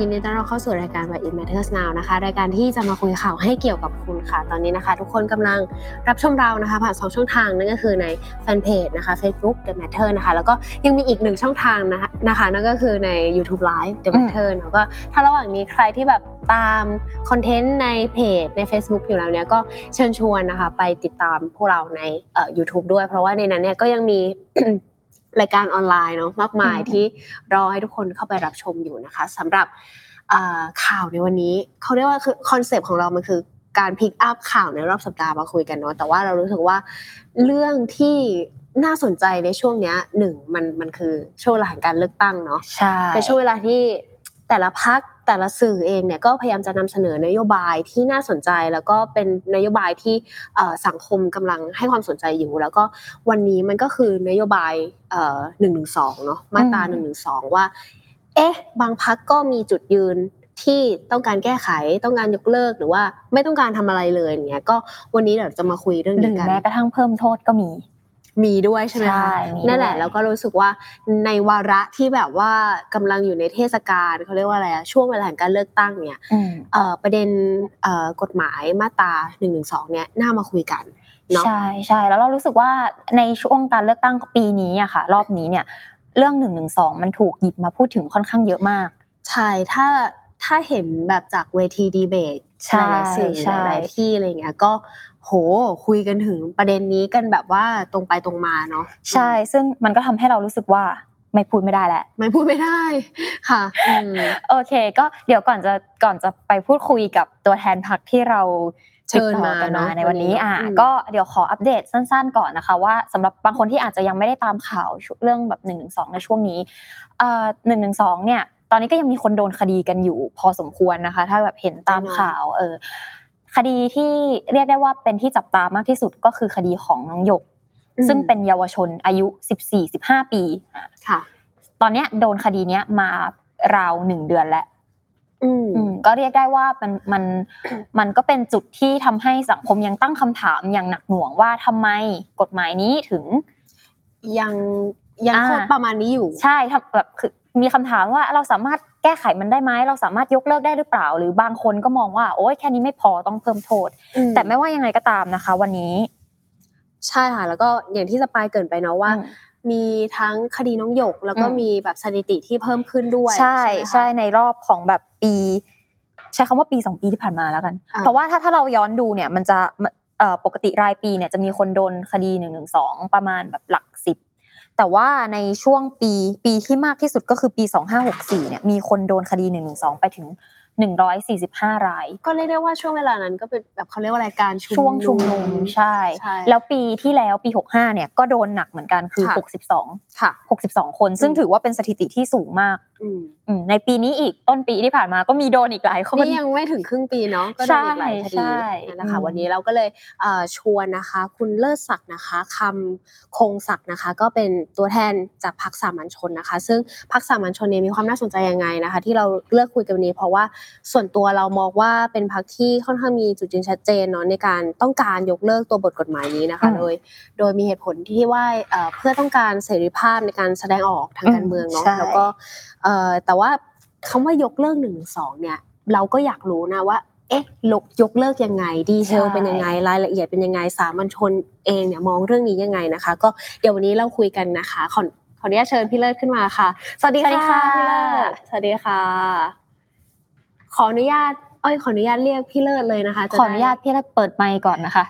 ยินดีต้อนรับเข้าสู่รายการ What It Matters Now นะคะ รายการที่จะมาคุยข่าวให้เกี่ยวกับคุณค่ะ ตอนนี้นะคะ ทุกคนกำลังรับชมเรานะคะ ผ่านสองช่องทางนั่นก็คือในแฟนเพจนะคะ Facebook The Matter นะคะ แล้วก็ยังมีอีกหนึ่งช่องทางนะคะนะคะนั่นก็คือใน YouTube Live The Matter แล้วก็ถ้าระหว่างนี้ใครที่แบบตามคอนเทนต์ในเพจใน Facebook อยู่แล้วเนี่ยก็เชิญชวนนะคะ ไปติดตามพวกเราในเอ่อ YouTube ด้วย เพราะว่าในนั้นเนี่ยก็ยังมี รายการออนไลน์เนาะมากมายที่รอให้ทุกคนเข้าไปรับชมอยู่นะคะสำหรับข่าวในวันนี้เขาเรียกว่าคือคอนเซปต์ของเรามันคือการ pick up ข่าวในรอบสัปดาห์มาคุยกันเนาะแต่ว่าเรารู้สึกว่าเรื่องที่น่าสนใจในช่วงนี้หนึ่งมันมันคือช่วงเวลาแห่งการเลือกตั้งเนาะใช่เป็นช่วงเวลาที่แต่ละพัก แต่ละสื่อเองเนี่ยก็พยายามจะนำเสนอนโยบายที่น่าสนใจ แล้วก็เป็นนโยบายที่สังคมกำลังให้ความสนใจอยู่ แล้วก็วันนี้มันก็คือนโยบายหนึ่งหนึ่งสองเนาะมาตราหนึ่งหนึ่งสองว่า เอ๊ะ บางพักก็มีจุดยืนที่ต้องการแก้ไขต้องการยกเลิกหรือว่าไม่ต้องการทำอะไรเลยอย่างเงี้ยก็วันนี้เดี๋ยวจะมาคุยเรื่องนี้กันแม้กระทั่งเพิ่มโทษก็มี มีด้วยใช่ไหมคะนั่นแหละแล้วก็รู้สึกว่าในวาระที่แบบว่ากำลังอยู่ในเทศกาลเขาเรียกว่าอะไรอะช่วงเวลาแห่งการเลือกตั้งเนี่ยประเด็นกฎหมายมาตราหนึ่งหนึ่งสองเนี่ยน่ามาคุยกันเนาะใช่ใช่แล้วเรารู้สึกว่าในช่วงการเลือกตั้งปีนี้อะค่ะ รอบนี้เนี่ย เรื่องหนึ่งหนึ่งสองมันถูกหยิบมาพูดถึงค่อนข้างเยอะมาก ใช่ถ้าถ้าเห็นแบบจากเวทีดีเบตหลายสื่อหลายที่อะไรเงี้ยก็ โหคุยกันถึงประเด็นนี้กันแบบว่าตรงไปตรงมาเนาะใช่ ซึ่งมันก็ทำให้เรารู้สึกว่าไม่พูดไม่ได้แหละ ไม่พูดไม่ได้ค่ะโอเค ก็เดี๋ยวก่อนจะก่อนจะไปพูดคุยกับตัวแทนพักที่เราเชิญมาเนาะในวันนี้อะก็เดี๋ยวขออัปเดตสั้น ๆ ก่อนนะคะ ว่าสำหรับบางคนที่อาจจะยังไม่ได้ตามข่าวเรื่องแบบหนึ่งหนึ่งสองในช่วงนี้เอ่อหนึ่งหนึ่งสองเนี่ยตอนนี้ก็ยังมีคนโดนคดีกันอยู่พอสมควรนะคะ ถ้าแบบเห็นตามข่าวเออ คดีที่เรียกได้ว่าเป็นที่จับตามากที่สุดก็คือคดีของน้องหยก ซึ่งเป็นเยาวชนอายุสิบสี่สิบห้าปีค่ะ ตอนเนี้ยโดนคดีเนี้ยมาราวหนึ่งเดือนแล้วก็เรียกได้ว่ามันมันมันก็เป็นจุดที่ทำให้สังคมยังตั้งคำถามอย่างหนักหน่วงว่าทำไมกฎหมายนี้ถึง ยังยังโทษประมาณนี้อยู่ ใช่แบบคือมีคำถามว่าเราสามารถ แก้ไขมันได้ไหมเราสามารถยกเลิกได้หรือเปล่า หรือบางคนก็มองว่าโอ้ยแค่นี้ไม่พอต้องเพิ่มโทษ แต่ไม่ว่ายังไงก็ตามนะคะ วันนี้ ใช่ค่ะแล้วก็อย่างที่สปายเกินไปเนาะว่ามีทั้งคดีน้องหยก แล้วก็มีแบบสถิติที่เพิ่มขึ้นด้วย ใช่ใช่ในรอบของแบบปี ใช้คำว่าปีสองปีที่ผ่านมาแล้วกัน เพราะว่าถ้าถ้าเราย้อนดูเนี่ย มันจะปกติรายปีเนี่ยจะมีคนโดนคดีหนึ่งหนึ่งสองประมาณแบบหลักสิบ แต่ว่าในช่วงปีปีที่มากที่สุดก็คือปี 2564เนี่ยมีคนโดนคดี 112 ไปถึง 145 ราย ก็เรียกได้ว่าช่วงเวลานั้นก็เป็นแบบเขาเรียกว่าอะไรการชุมช่วงชุมนุมใช่ แล้วปีที่แล้วปี 65เนี่ยก็โดนหนักเหมือนกันคือ 62 ค่ะ 62 คน ซึ่งถือว่าเป็นสถิติที่สูงมากในปีนี้อีกต้นปีที่ผ่านมาก็มีโดนอีกหลายคนนี่ยังไม่ถึงครึ่งปีเนาะก็โดนอีกหลายคดีนะคะวันนี้เราก็เลยชวนนะคะ คุณเลิศศักดิ์นะคะคำคงศักดิ์นะคะ ก็เป็นตัวแทนจากพรรคสามัญชนนะคะ ซึ่งพรรคสามัญชนเนี่ยมีความน่าสนใจยังไงนะคะ ที่เราเลือกคุยกันวันนี้ เพราะว่าส่วนตัวเรามองว่าเป็นพรรคที่ค่อนข้างมีจุดยืนชัดเจนเนาะในการต้องการยกเลิกตัวบทกฎหมายนี้นะคะ โดย โดยมีเหตุผลที่ว่าเพื่อต้องการเสรีภาพในการแสดงออกทางการเมืองเนาะแล้วก็แต่ว่าคำว่ายกเลิกหนึ่งสองเนี่ย เราก็อยากรู้นะว่าเอ๊ะลกยกเลิกยังไง ดีเทลเป็นยังไงรายละเอียดเป็นยังไงสามัญชนเองเนี่ยมองเรื่องนี้ยังไงนะคะ ก็เดี๋ยววันนี้เราคุยกันนะคะขอขออนุญาตเชิญพี่เลิศขึ้นมาค่ะ สวัสดีค่ะพี่เลิศสวัสดีค่ะ ขออนุญาตเอ้ยขออนุญาตเรียกพี่เลิศเลยนะคะขออนุญาตพี่เลิศเปิดไมค์ก่อนนะคะ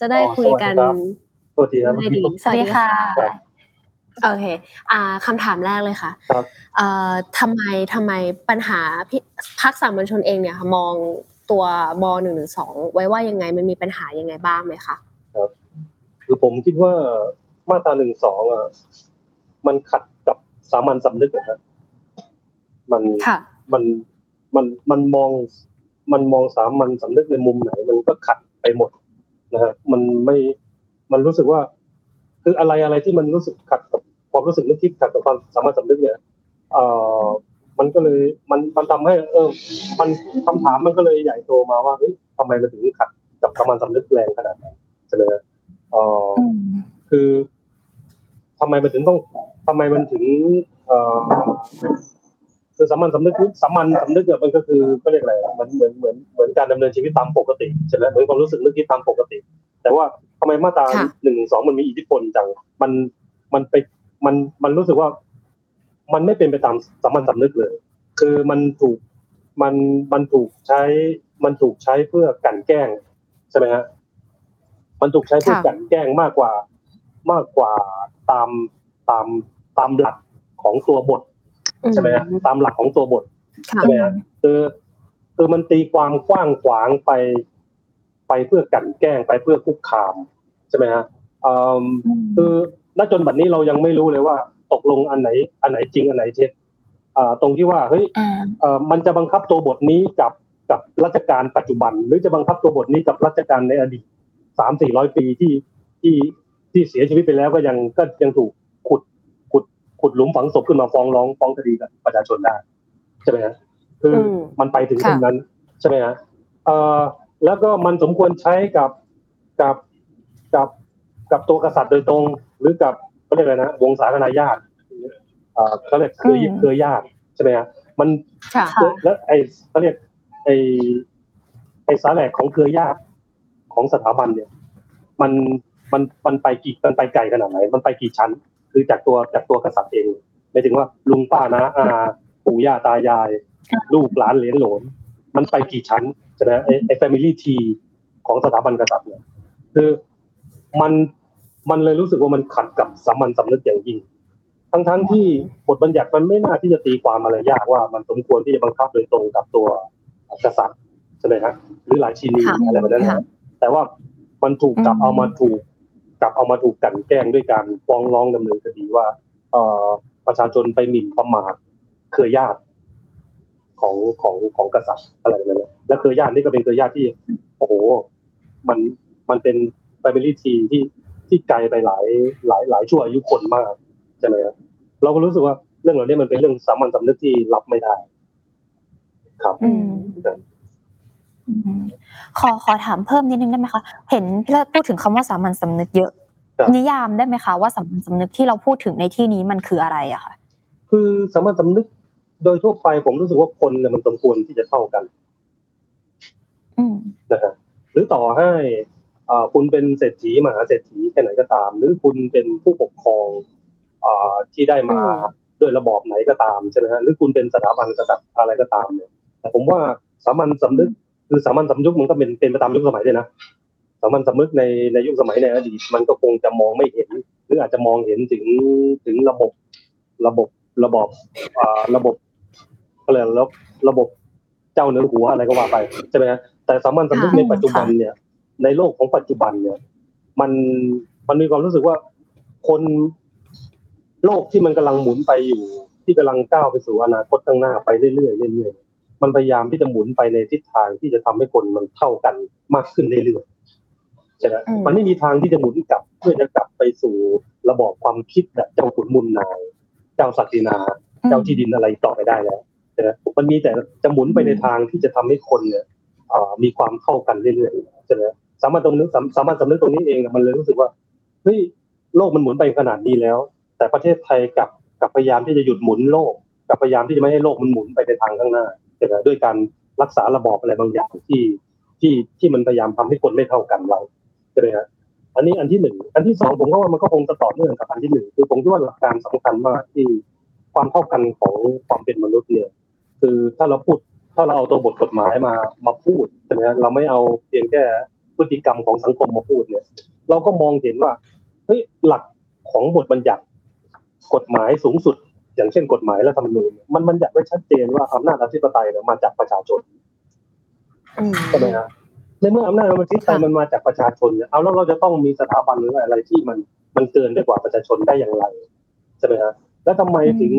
จะได้คุยกันสวัสดีครับสวัสดีค่ะ โอเคอ่าคำถามแรกเลยค่ะครับเอ่อทำไมทำไมปัญหาพักสามัญชนเองเนี่ยมองตัวมหนึ่งหนึ่งสองไว้ว่ายังไงมันมีปัญหายังไงบ้างไหมคะครับคือผมคิดว่ามาตราหนึ่งสองอะมันขัดกับสามัญสำนึกนะครับมันมันมันมันมองมันมองสามัญสำนึกในมุมไหน มันก็ขัดไปหมดนะฮะมันไม่มันรู้สึกว่า คืออะไรอะไรที่มันรู้สึกขัดกับ ความรู้สึกนึกคิดขัดกับความสามารถสำนึกเนี่ยเอ่อมันก็เลยมันมันทำให้เออมันคำถามมันก็เลยใหญ่โตมาว่าเฮ้ยทำไมมันถึงขัดกับสามัญสำนึกแรงขนาดนั้นใช่ไหมเออคือทำไมมันถึงต้องทำไมมันถึง เอ่อคือสามัญสำนึกสามัญสำนึกเนี่ยมันก็คือก็เรียกอะไรมันเหมือนเหมือนเหมือนการดำเนินชีวิตตามปกติใช่ไหมเหมือนความรู้สึกนึกคิดตามปกติ แต่ว่าทำไมมาตราหนึ่งสองมันมีอิทธิพลจังมันมันไป มันมันรู้สึกว่า มันไม่เป็นไปตามสามัญสำนึกเลย คือมันถูกมันมันถูกใช้ มันถูกใช้เพื่อกันแกล้งใช่ไหมฮะมันถูกใช้เพื่อกันแกล้งมากกว่า มากกว่าตามตามตามหลักของตัวบทใช่ไหมฮะตามหลักของตัวบทใช่ไหมฮะคือคือมันตีความกว้างขวางไป ไปเพื่อกันแกล้งไปเพื่อคุกคามใช่ไหมฮะคือ ณจนบัดนี้เรายังไม่รู้เลยว่า ตกลงอันไหน อันไหนจริงอันไหนเท็จตรงที่ว่าเฮ้ยมันจะบังคับตัวบทนี้กับกับรัชการปัจจุบัน หรือจะบังคับตัวบทนี้กับรัชการในอดีตสามสี่ร้อยปีที่ที่ที่เสียชีวิตไปแล้วก็ยังก็ยังถูกขุดขุดขุดหลุมฝังศพขึ้นมาฟ้องร้องฟ้องคดีกับประชาชนได้ใช่ไหมฮะคือมันไปถึงตรงนั้นใช่ไหมฮะเอ่อแล้วก็มันสมควรใช้กับกับกับกับตัวกษัตริย์โดยตรง หรือกับเขาเรียกอะไรนะวงศาคณาญาติเอ่อเขาเรียกเครือเครือญาติใช่ไหมฮะมันแล้วไอ้เขาเรียกไอ้ไอ้สาแหลกของเครือญาติของสถาบันเนี่ย มันมันมันไปกี่มันไปไกลขนาดไหน มันไปกี่ชั้น คือจากตัวจากตัวกษัตริย์เองหมายถึงว่าลุงป้านะอาปู่ย่าตายาย ลูกหลานเหลนหลนมันไปกี่ชั้นใช่ไหมไอ้ไอ้ family t ของสถาบันกษัตริย์เนี่ยคือมัน มันเลยรู้สึกว่ามันขัดกับสามัญสำนึกอย่างยิ่ง ทั้งทั้งที่บทบัญญัติมันไม่น่าที่จะตีความอะไรยากว่ามันสมควรที่จะบังคับโดยตรงกับตัวกษัตริย์ใช่ไหมครับหรือหลายชีนีอะไรแบบนั้นแต่ว่ามันถูกกลับเอามาถูกกลับเอามาถูกกันแกล้งด้วยการฟ้องร้องดำเนินคดีว่า เอ่อประชาชนไปหมิ่นประมาทเครือญาติของของของกษัตริย์อะไรแบบนี้และเครือญาตินี่ก็เป็นเครือญาติที่ โอ้โห มันมันเป็นไฟเบอรี่ทีที่ ที่ไกลไปหลายหลายหลายชั่วอายุคนมากใช่ไหมครับเราก็รู้สึกว่าเรื่องเหล่านี้มันเป็นเรื่องสามัญสำนึกที่รับไม่ได้ ครับขอขอถามเพิ่มนิดนึงได้ไหมคะเห็นพี่เลิศพูดถึงคำว่าสามัญสำนึกเยอะ นิยามได้ไหมคะว่าสามัญสำนึกที่เราพูดถึงในที่นี้มันคืออะไรอะคะคือสามัญสำนึกโดยทั่วไปผมรู้สึกว่าคนเนี่ยมันสมควรที่จะเท่ากันนะครับหรือต่อให้ คุณเป็นเศรษฐีมหาเศรษฐีแค่ไหนก็ตาม หรือคุณเป็นผู้ปกครองที่ได้มาด้วยระบอบไหนก็ตามใช่ไหมฮะหรือคุณเป็นสถาบันกษัตริย์อะไรก็ตามเนี่ยแต่ผมว่าสามัญสำนึกคือสามัญสำนึกมันก็เป็นเป็นไปตามยุคสมัยด้วยนะสามัญสำนึกในในยุคสมัยในอดีตมันก็คงจะมองไม่เห็น หรืออาจจะมองเห็นถึงถึงระบบระบบระบบอ่าระบบอะไรแล้วระบบเจ้าเนื้อหัวอะไรก็ว่าไปใช่ไหมฮะแต่สามัญสำนึกในปัจจุบันเนี่ย ในโลกของปัจจุบันเนี่ย มันมันมีความรู้สึกว่าคนโลกที่มันกำลังหมุนไปอยู่ ที่กำลังก้าวไปสู่อนาคตข้างหน้าไปเรื่อยๆเรื่อยๆมันพยายามที่จะหมุนไปในทิศทางที่จะทำให้คนมันเท่ากันมากขึ้นเรื่อยๆใช่ไหมมันไม่มีทางที่จะหมุนกลับ เพื่อจะกลับไปสู่ระบอบความคิดแบบเจ้าขุนมุนนาย เจ้าศักดินา เจ้าที่ดินอะไรต่อไปได้แล้วใช่ไหมมันมีแต่จะหมุนไปในทางที่จะทำให้คนเนี่ยมีความเท่ากันเรื่อยๆใช่ไหม สามัญตรงนี้สามัญสำนึกตรงนี้เองมันเลยรู้สึกว่าเฮ้ยโลกมันหมุนไปขนาดนี้แล้ว แต่ประเทศไทยกับกับพยายามที่จะหยุดหมุนโลก กับพยายามที่จะไม่ให้โลกมันหมุนไปในทางข้างหน้าใช่ด้วยการรักษาระบอบอะไรบางอย่างที่ที่ที่มันพยายามทำให้คนไม่เท่ากันไว้ใช่ไหมฮะอันนี้อันที่หนึ่งอันที่สองผมก็ว่ามันก็คงจะต่อเนื่องกับอันที่หนึ่งคือผมคิดว่าหลักการสำคัญมากที่ความเท่ากันของความเป็นมนุษย์เนี่ย คือถ้าเราพูดถ้าเราเอาตัวบทกฎหมายมามาพูดใช่ไหมเราไม่เอาเพียงแค่ พฤติกรรมของสังคมมาพูดเนี่ยเราก็มองเห็นว่าเฮ้ยหลักของบทบัญญัติกฎหมายสูงสุด อย่างเช่นกฎหมายและธรรมนูญมันมันอยากไว้ชัดเจนว่าอำนาจอธิปไตยเนี่ยมาจากประชาชนใช่ไหมฮะในเมื่ออำนาจอธิปไตยมันมาจากประชาชนเนี่ยเอาแล้วเราจะต้องมีสถาบันหรืออะไรที่มันมันเกินได้กว่าประชาชนได้อย่างไรใช่ไหมฮะแล้วทำไมถึง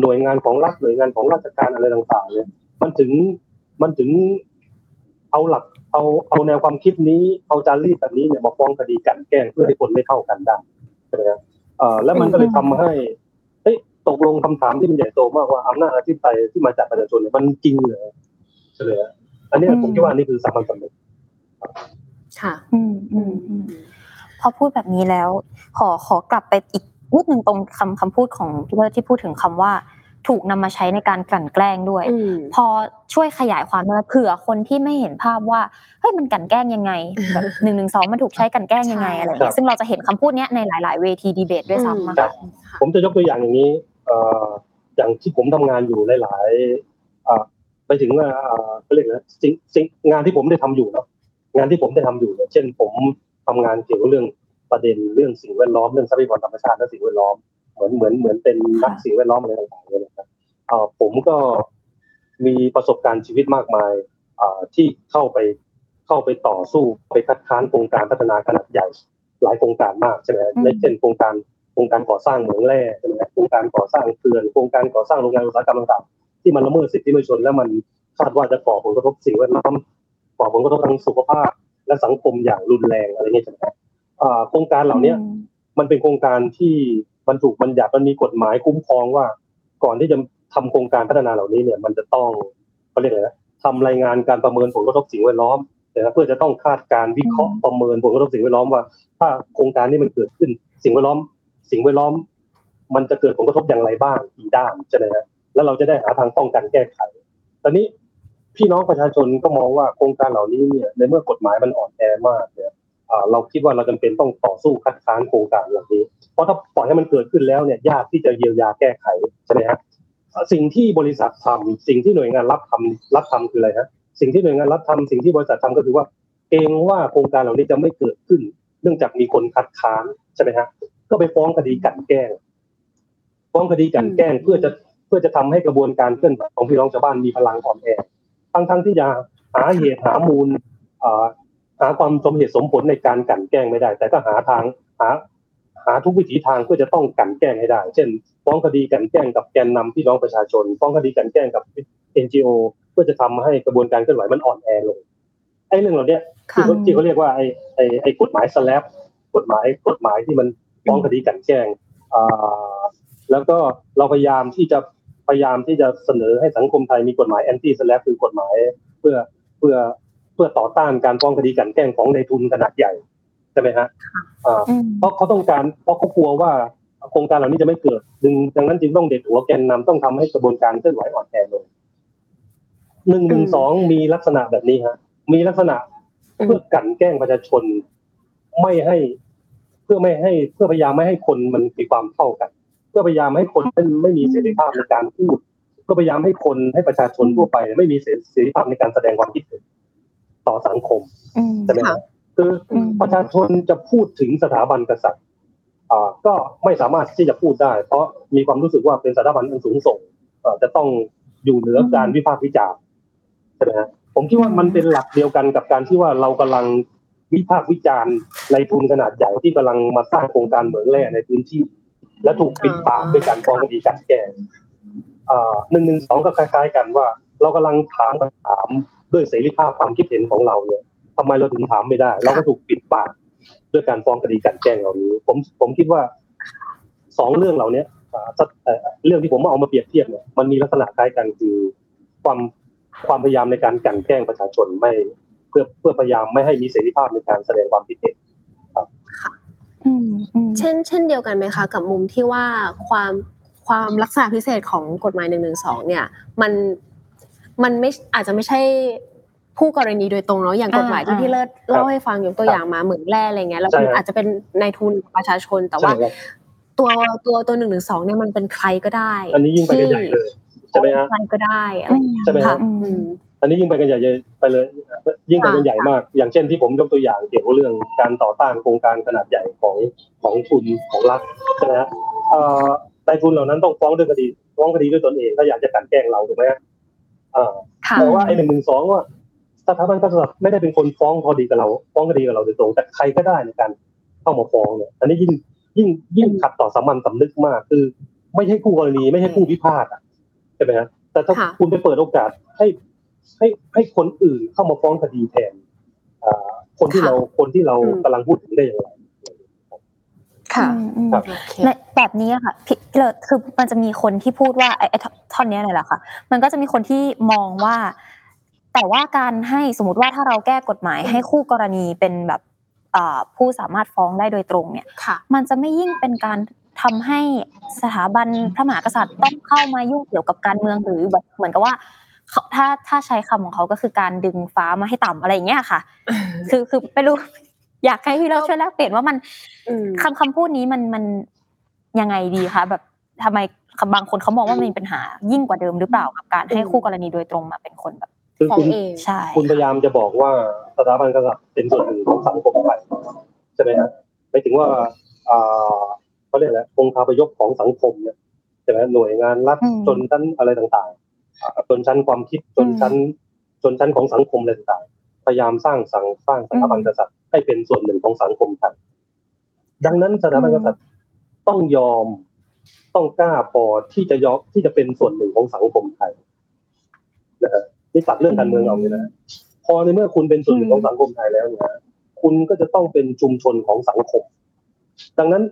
หน่วยงานของรัฐหน่วยงานของราชการอะไรต่างๆเนี่ยมันถึงมันถึงเอาหลัก เอาเอาแนวความคิดนี้เอาจารีตแบบนี้เนี่ยมาฟ้องคดีกันแกล้งเพื่อให้คนไม่เท่ากันได้ใช่ไหมครับเอ่อแล้วมันก็เลยทำให้เฮ้ยตกลงคำถามที่มันใหญ่โตมากว่าอำนาจอธิปไตยที่มาจากประชาชนเนี่ยมันจริงเหรอใช่ไหมอันนี้ผมคิดว่านี่คือสามัญสำนึกค่ะ อืมอืมอืมพอพูดแบบนี้แล้ว ขอขอกลับไปอีกนิดหนึ่งตรงคำคำพูดของพี่เบิร์ที่พูดถึงคำว่า ถูกนำมาใช้ในการกลั่นแกล้งด้วย พอช่วยขยายความมาเผื่อคนที่ไม่เห็นภาพว่าเฮ้ยมันกลั่นแกล้งยังไงแบบหนึ่งหนึ่งสองมันถูกใช้กลั่นแกล้งยังไงอะไรเงี้ยซึ่งเราจะเห็นคำพูดนี้ในหลาย ๆ เวทีดีเบตด้วยซ้ำนะคะผมจะยกตัวอย่างอย่างนี้เอ่ออย่างที่ผมทำงานอยู่หลายๆอ่าไปถึงว่าเขาเรียกนะสิ่งสิ่งงานที่ผมได้ทำอยู่เนาะงานที่ผมได้ทำอยู่เช่น ผมทำงานเกี่ยวกับเรื่องประเด็นเรื่องสิ่งแวดล้อมเรื่องทรัพยากรธรรมชาติและสิ่งแวดล้อม เหมือนเหมือนเหมือนเป็นนักสิ่งแวดล้อมอะไรต่างๆเลยนะครับผมก็มีประสบการณ์ชีวิตมากมายที่เข้าไปเข้าไปต่อสู้ไปคัดค้านโครงการพัฒนาขนาดใหญ่หลายโครงการมากใช่ไหมในเช่นโครงการโครงการก่อสร้างเหมืองแร่ใช่ไหมโครงการก่อสร้างเขื่อนโครงการก่อสร้างโรงงานอุตสาหกรรมต่างๆที่มันละเมิดสิทธิมนุษยชนแล้วมันคาดว่าจะก่อผลกระทบสิ่งแวดล้อมก่อผลกระทบทางสุขภาพ และสังคมอย่างรุนแรงอะไรเงี้ยใช่ไหมโครงการเหล่านี้มันเป็นโครงการที่ มันถูกบัญญัติมันมีกฎหมายคุ้มครองว่า ก่อนที่จะทำโครงการพัฒนาเหล่านี้เนี่ย มันจะต้องเขาเรียกอะไรนะทำรายงานการประเมินผลกระทบสิ่งแวดล้อมนะเพื่อจะต้องคาดการวิเคราะห์ประเมินผลกระทบสิ่งแวดล้อมว่า ถ้าโครงการนี้มันเกิดขึ้น สิ่งแวดล้อม สิ่งแวดล้อม มันจะเกิดผลกระทบอย่างไรบ้างกี่ด้านใช่ไหมฮะแล้วเราจะได้หาทางป้องกันแก้ไข ตอนนี้พี่น้องประชาชนก็มองว่าโครงการเหล่านี้เนี่ยในเมื่อกฎหมายมันอ่อนแอมากเนี่ย เราคิดว่าเราจำเป็นต้องต่อสู้คัดค้านโครงการเหล่านี้ เพราะถ้าปล่อยให้มันเกิดขึ้นแล้วเนี่ยยากที่จะเยียวยาแก้ไขใช่ไหมฮะสิ่งที่บริษัททำสิ่งที่หน่วยงานรับทำรับทำคืออะไรฮะสิ่งที่หน่วยงานรับทำสิ่งที่บริษัททำก็คือว่าเองว่าโครงการเหล่านี้จะไม่เกิดขึ้น เนื่องจากมีคนคัดค้านใช่ไหมฮะก็ไปฟ้องคดีกันแกล้ง ฟ้องคดีกันแกล้งเพื่อจะเพื่อจะทำให้กระบวนการเคลื่อนไหวของพี่น้องชาวบ้านมีพลังอ่อนแอทั้งทั้งที่จะหาเหตุหามูล หาความสมเหตุสมผลในการกันแกล้งไม่ได้ แต่ก็หาทางหาหาทุกวิถีทางเพื่อจะต้องกันแกล้งให้ได้ เช่น ฟ้องคดีกันแกล้งกับแกนนำพี่น้องประชาชน ฟ้องคดีกันแกล้งกับ NGO เพื่อจะทำให้กระบวนการเคลื่อนไหวมันอ่อนแอลงไอ้เรื่องเหล่านี้ที่เขาที่เขาเรียกว่าไอ้ไอ้ไอ้กฎหมายสแลบกฎหมายกฎหมายที่มันฟ้องคดีกันแกล้งอ่าแล้วก็เราพยายามที่จะพยายามที่จะเสนอให้สังคมไทยมีกฎหมายแอนตี้สแลบคือกฎหมายเพื่อเพื่อเพื่อต่อต้านการฟ้องคดีกันแกล้งของในทุนขนาดใหญ่ใช่ไหมฮะเพราะเขาต้องการเพราะเขากลัวว่าโครงการเหล่านี้จะไม่เกิดดึงดังนั้นจึงต้องเด็ดหัวแกนนำต้องทำให้กระบวนการเคลื่อนไหวอ่อนแอลงหนึ่งหนึ่งสองมีลักษณะแบบนี้ฮะ มีลักษณะเพื่อกันแกล้งประชาชน ไม่ให้ เพื่อไม่ให้เพื่อพยายามไม่ให้คนมันมีความเท่ากัน เพื่อพยายามให้คนไม่มีเสรีภาพในการพูดเพื่อพยายามให้คนให้ประชาชนทั่วไป ไม่มีเสรีภาพในการแสดงความคิดเห็น ต่อสังคมใช่ไหมครับคือประชาชนจะพูดถึงสถาบันกษัตริย์อ่าก็ไม่สามารถที่จะพูดได้ เพราะมีความรู้สึกว่าเป็นสถาบันอันสูงส่งจะต้องอยู่เหนือการวิพากษ์วิจารณ์ใช่ไหมฮะผมคิดว่ามันเป็นหลักเดียวกันกับการที่ว่าเรากำลังวิพากษ์วิจารณ์ในทุนขนาดใหญ่ที่กำลังมาสร้างโครงการเหมืองแร่ในพื้นที่ และถูกปิดปากด้วยการฟ้องคดีการแก้หนึ่งหนึ่งสองก็คล้าย ๆ กันว่า เรากำลังถามคำถาม ด้วยเสรีภาพความคิดเห็นของเราเนี่ยทำไมเราถึงถามไม่ได้ เราก็ถูกปิดปากด้วยการฟ้องคดีกันแกล้งเหล่านี้ ผมผมคิดว่าสองเรื่องเหล่านี้เรื่องที่ผมเอามาเปรียบเทียบเนี่ยมันมีลักษณะคล้ายกันคือความความพยายามในการกันแกล้งประชาชนไม่ เพื่อเพื่อพยายามไม่ให้มีเสรีภาพในการแสดงความคิดเห็นครับเช่น เช่นเดียวกันไหมคะ กับมุมที่ว่าความความลักษณะพิเศษของกฎหมายหนึ่งหนึ่งสองเนี่ย มัน มันไม่อาจจะไม่ใช่ผู้กรณีโดยตรงเนาะอย่างกฎหมายที่พี่เลิศเล่าให้ฟังยกตัวอย่างมาเหมืองแร่อะไรเงี้ยแล้วอาจจะเป็นนายทุนประชาชนแต่ว่า ตัวตัวตัวหนึ่งหนึ่งสองเนี่ยมันเป็นใครก็ได้ อันนี้ยิ่งไปกันใหญ่เลยใช่ไหมฮะใครก็ได้อะไรใช่ไหมครับอันนี้ยิ่งไปกันใหญ่ไปเลย ยิ่งไปกันใหญ่มาก อย่างเช่นที่ผมยกตัวอย่างเกี่ยวกับเรื่องการต่อต้านโครงการขนาดใหญ่ของของทุนของรัฐใช่ไหมฮะนายทุนเหล่านั้นต้องฟ้องด้วยคดีฟ้องคดีด้วยตนเองถ้าอยากจะกันแกล้งเราถูกไหมอ่า แต่ว่าไอ้หนึ่งหนึ่งสองว่าสถาบันกษัตริย์ไม่ได้เป็นคนฟ้องพอดีกับเรา ฟ้องคดีกับเราโดยตรงแต่ใครก็ได้ในการเข้ามาฟ้องเนี่ย อันนี้ยิ่งยิ่งยิ่งขัดต่อสามัญสำนึกมาก คือ ไม่ใช่คู่กรณีไม่ใช่ผู้พิพาทอะใช่ไหมฮะแต่ถ้าคุณไปเปิดโอกาสให้ให้ให้คนอื่นเข้ามาฟ้องคดีแทนคนที่เราคนที่เรากำลังพูดถึงได้อย่างไร ค่ะอืมอืมครับโอเคในแบบนี้อะค่ะพี่พี่เลิศคือมันจะมีคนที่พูดว่าไอ้ไอ้ท่อนท่อนเนี้ยเลยแหละค่ะ มันก็จะมีคนที่มองว่า แต่ว่าการให้สมมติว่าถ้าเราแก้กฎหมายให้คู่กรณีเป็นแบบเอ่อผู้สามารถฟ้องได้โดยตรงเนี่ยค่ะมันจะไม่ยิ่งเป็นการทำให้สถาบันพระมหากษัตริย์ต้องเข้ามายุ่งเกี่ยวกับการเมืองหรือแบบเหมือนกับว่าเขาถ้าถ้าใช้คำของเขาก็คือการดึงฟ้ามาให้ต่ำอะไรอย่างเงี้ยค่ะ คือคือไม่รู้ อยากให้พี่เราช่วยแลกเปลี่ยนว่ามันอืมคำคำพูดนี้มันมันยังไงดีคะแบบทำไมบางคนเขามองว่ามันมีปัญหายิ่งกว่าเดิมหรือเปล่ากับการให้คู่กรณีโดยตรงมาเป็นคนแบบคือฟ้อคุงณเองใช่คุณพยายามจะบอกว่าสถาบันกษัตริย์เป็นส่วนหนึ่งของสังคมไทยใช่ไหมฮะไม่ถึงว่าอ่าเขาเรียกอะไรองค์คาพยพของสังคมเนี่ยใช่ไหมหน่วยงานรัฐจนชั้นอะไรต่างๆอ่าจนชั้นความคิดจนชั้นจนชั้นของสังคมอะไรต่างๆ พยายามสร้างสังสร้างสถาบันกษัตริย์ให้เป็นส่วนหนึ่งของสังคมไทยดังนั้นสถาบันกษัตริย์ต้องยอมต้องกล้าพอที่จะยอมที่จะเป็นส่วนหนึ่งของสังคมไทยนะฮะนี่ตัดเรื่องการเมืองเอาเลยนะพอในเมื่อคุณเป็นส่วนหนึ่งของสังคมไทยแล้วเนี่ยคุณก็จะต้องเป็นชุมชนของสังคม ดังนั้น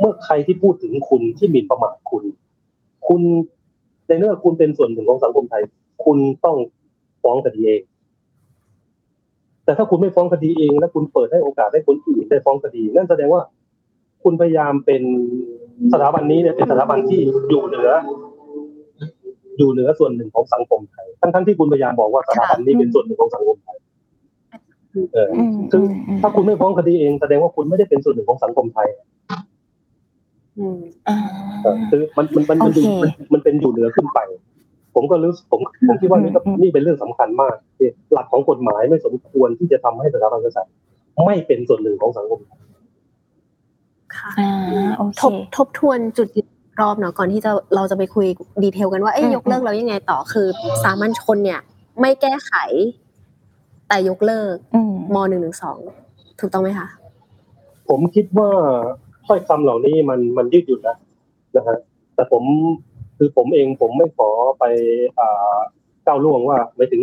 เมื่อใครที่พูดถึงคุณที่หมิ่นประมาทคุณ คุณในเมื่อคุณเป็นส่วนหนึ่งของสังคมไทย คุณต้องฟ้องคดีเอง แต่ถ้าคุณไม่ฟ้องคดีเอง แล้วคุณเปิดให้โอกาสให้คนอื่นได้ฟ้องคดี นั่นแสดงว่า คุณพยายามเป็นสถาบันนี้เนี่ยเป็นสถาบันที่อยู่เหนือ อยู่เหนือส่วนหนึ่งของสังคมไทยทั้งๆที่คุณพยายามบอกว่าสถาบันนี้เป็นส่วนหนึ่งของสังคมไทยเอออืมคือมมถ้าคุณไม่ฟ้องคดีเองแสดงว่าคุณไม่ได้เป็นส่วนหนึ่งของสังคมไทยอืมอ่าเออคือมันมันมันมันโอเคมันมันเป็นอยู่เหนือขึ้นไป ผมก็รู้สึกผมผมคิดว่านี่ก็อืมนี่เป็นเรื่องสำคัญมากที่หลักของกฎหมายไม่สมควรที่จะทำให้สถาบันกษัตริย์ไม่เป็นส่วนหนึ่งของสังคมไทยค่ะอ่าโอเคทบทบทวนจุดยืนรอบเนาะก่อนที่จะเราจะไปคุยดีเทลกันว่าเอ้ยอืมยกเลิกแล้วยังไงต่อคือ สามัญชนเนี่ย ไม่แก้ไข แต่ยกเลิกอืมมหนึ่งหนึ่งสองถูกต้องไหมคะผมคิดว่าถ้อยคำเหล่านี้มันมันยืดหยุ่นนะนะฮะแต่ผม คือผมเองผมไม่ขอไปก้าวล่วงว่าไปถึง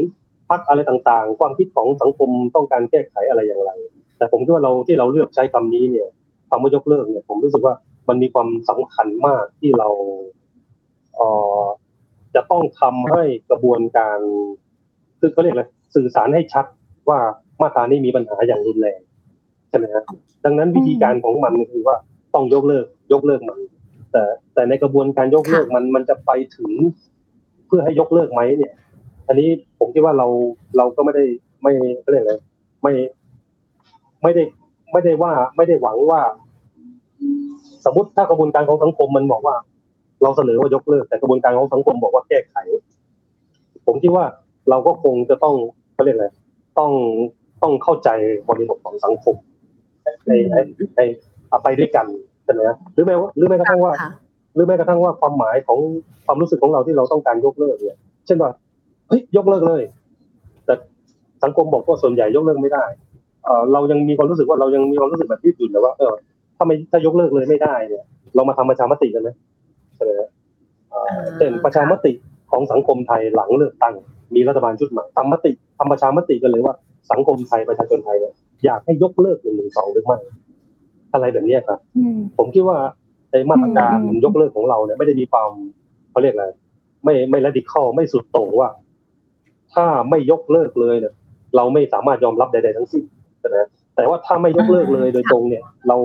พักอะไรต่างๆ ความคิดของสังคมต้องการแก้ไขอะไรอย่างไร แต่ผมคิดว่าเราที่เราเลือกใช้คำนี้เนี่ยคำว่ายกเลิกเนี่ยผมรู้สึกว่ามันมีความสำคัญมากที่เราเออจะต้องทำให้กระบวนการคือเขาเรียกอะไรสื่อสารให้ชัดว่ามาตรานี้มีปัญหาอย่างรุนแรงใช่ไหมฮะดังนั้นวิธีการของมันคือว่าต้องยกเลิก ยกเลิกมัน แต่แต่ในกระบวนการยกเลิกมันมันจะไปถึง เพื่อให้ยกเลิกไหมเนี่ย อันนี้ผมคิดว่าเราเราก็ไม่ได้ไม่เขาเรียกอะไรไม่ไม่ได้ไม่ได้ว่าไม่ได้หวังว่า สมมติถ้ากระบวนการของสังคมมันบอกว่า เราเสนอว่ายกเลิก แต่กระบวนการของสังคมบอกว่าแก้ไข ผมคิดว่าเราก็คงจะต้องเขาเรียกอะไรต้องต้องเข้าใจบริบทของสังคมในในในเอาไปด้วยกันใช่ไหมฮะหรือแม้ว่าหรือแม้กระทั่งว่าค่ะหรือแม้กระทั่งว่าความหมายของความรู้สึกของเราที่เราต้องการยกเลิกเนี่ย เช่นว่าเฮ้ยยกเลิกเลย แต่สังคมบอกว่าส่วนใหญ่ยกเลิกไม่ได้เออเรายังมีความรู้สึกว่าเรายังมีความรู้สึกแบบยืดหยุ่นนะว่าเออถ้าไม่ถ้ายกเลิกเลยไม่ได้เนี่ย เรามาทำประชามติกันไหมใช่ไหมฮะเอ่อเช่นประชามติของสังคมไทยหลังเลือกตั้ง มีรัฐบาลชุดใหม่ทำมติทำประชามติกันเลยว่าสังคมไทยประชาชนไทยเนี่ยอยากให้ยกเลิกหนึ่งหนึ่งสองหรือไม่ อะไรแบบเนี้ยครับอืมผมคิดว่าในมาตรการอืมยกเลิกของเราเนี่ยไม่ได้มีความเขาเรียกอะไรไม่ไม่ระดิคอไม่สุดโต่งว่า ถ้าไม่ยกเลิกเลยเนี่ยเราไม่สามารถยอมรับใดๆทั้งสิ้นนะแต่ว่าถ้าไม่ยกเลิกเลยโดยตรงเนี่ย เรา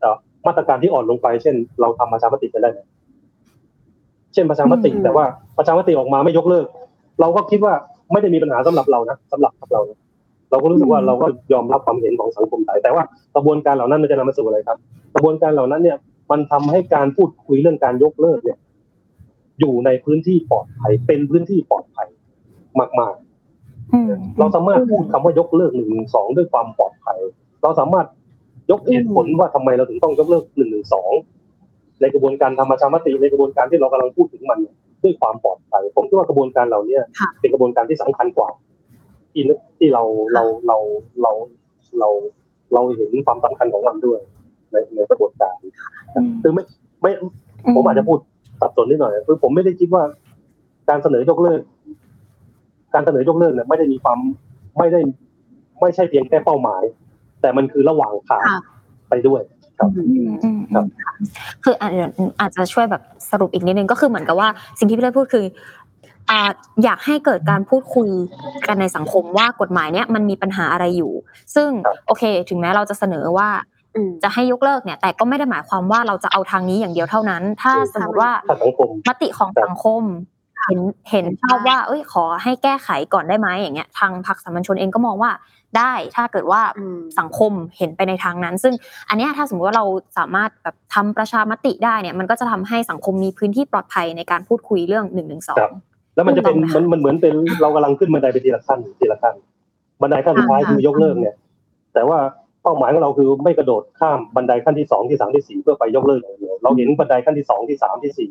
เอ่อมาตรการที่อ่อนลงไป เช่น เราทำประชามติกันได้ไหมเช่นประชามติอืมแต่ว่าประชามติออกมาไม่ยกเลิก เราก็คิดว่าไม่ได้มีปัญหาสำหรับเรานะสำหรับพรรคเรานะ เราก็รู้สึกว่าเราก็ยอมรับความเห็นของสังคมไทยแต่ว่ากระบวนการเหล่านั้นมันจะนำมาสู่อะไรครับ กระบวนการเหล่านั้นเนี่ย มันทำให้การพูดคุยเรื่องการยกเลิกเนี่ย อยู่ในพื้นที่ปลอดภัย เป็นพื้นที่ปลอดภัยมากอืมๆเราสามารถพูดคำว่ายกเลิกหนึ่งหนึ่งสองด้วยความปลอดภัย เราสามารถยกเหตุผลว่าทำไมเราถึงต้องยกเลิกหนึ่งหนึ่งสองในกระบวนการธรรมชามติในกระบวนการที่เรากำลังพูดถึงมันเนี่ยด้วยความปลอดภัย ผมคิดว่ากระบวนการเหล่าเนี้ยค่ะเป็นกระบวนการที่สำคัญกว่า ที่ที่เราเราเราเราเราเราเห็นความสำคัญของมันด้วย ในในกระบวนการคือไม่ไม่ผมอาจจะพูดสับสนนิดหน่อยคือผมไม่ได้คิดว่า การเสนอยกเลิก การเสนอยกเลิกเนี่ยไม่ได้มีความไม่ได้ ไม่ใช่เพียงแค่เป้าหมาย แต่มันคือระหว่างทางค่ะไปด้วยครับคืออาจจะช่วยแบบสรุปอีกนิดนึงก็คือเหมือนกับว่าสิ่งที่พี่เล่พูดคือ อยากให้เกิดการพูดคุยกันในสังคมว่ากฎหมายเนี้ยมันมีปัญหาอะไรอยู่ ซึ่งโอเค ถึงแม้เราจะเสนอว่าจะให้ยกเลิกเนี่ย แต่ก็ไม่ได้หมายความว่าเราจะเอาทางนี้อย่างเดียวเท่านั้น ถ้าสมมติว่ามติของสังคมเห็นเห็นชอบว่า เอ้ยขอให้แก้ไขก่อนได้ไหมอย่างเงี้ย ทางพรรคสามัญชนเองก็มองว่าได้ถ้าเกิดว่าสังคมเห็นไปในทางนั้น ซึ่งอันนี้ถ้าสมมติว่าเราสามารถแบบทำประชามติได้เนี่ย มันก็จะทำให้สังคมมีพื้นที่ปลอดภัยในการพูดคุยเรื่องหนึ่งหนึ่งสอง แล้วมันจะเป็นมันมันเหมือนเป็นเรากำลังขึ้นบันไดไปทีละขั้นทีละขั้นบันไดขั้นสุดท้ายคือยกเลิกเนี่ย แต่ว่าเป้าหมายของเราคือไม่กระโดดข้ามบันไดขั้นที่สองที่สามที่สี่เพื่อไปยกเลิกอย่างเดียวเราเห็นบันไดขั้นที่สองที่สามที่สี่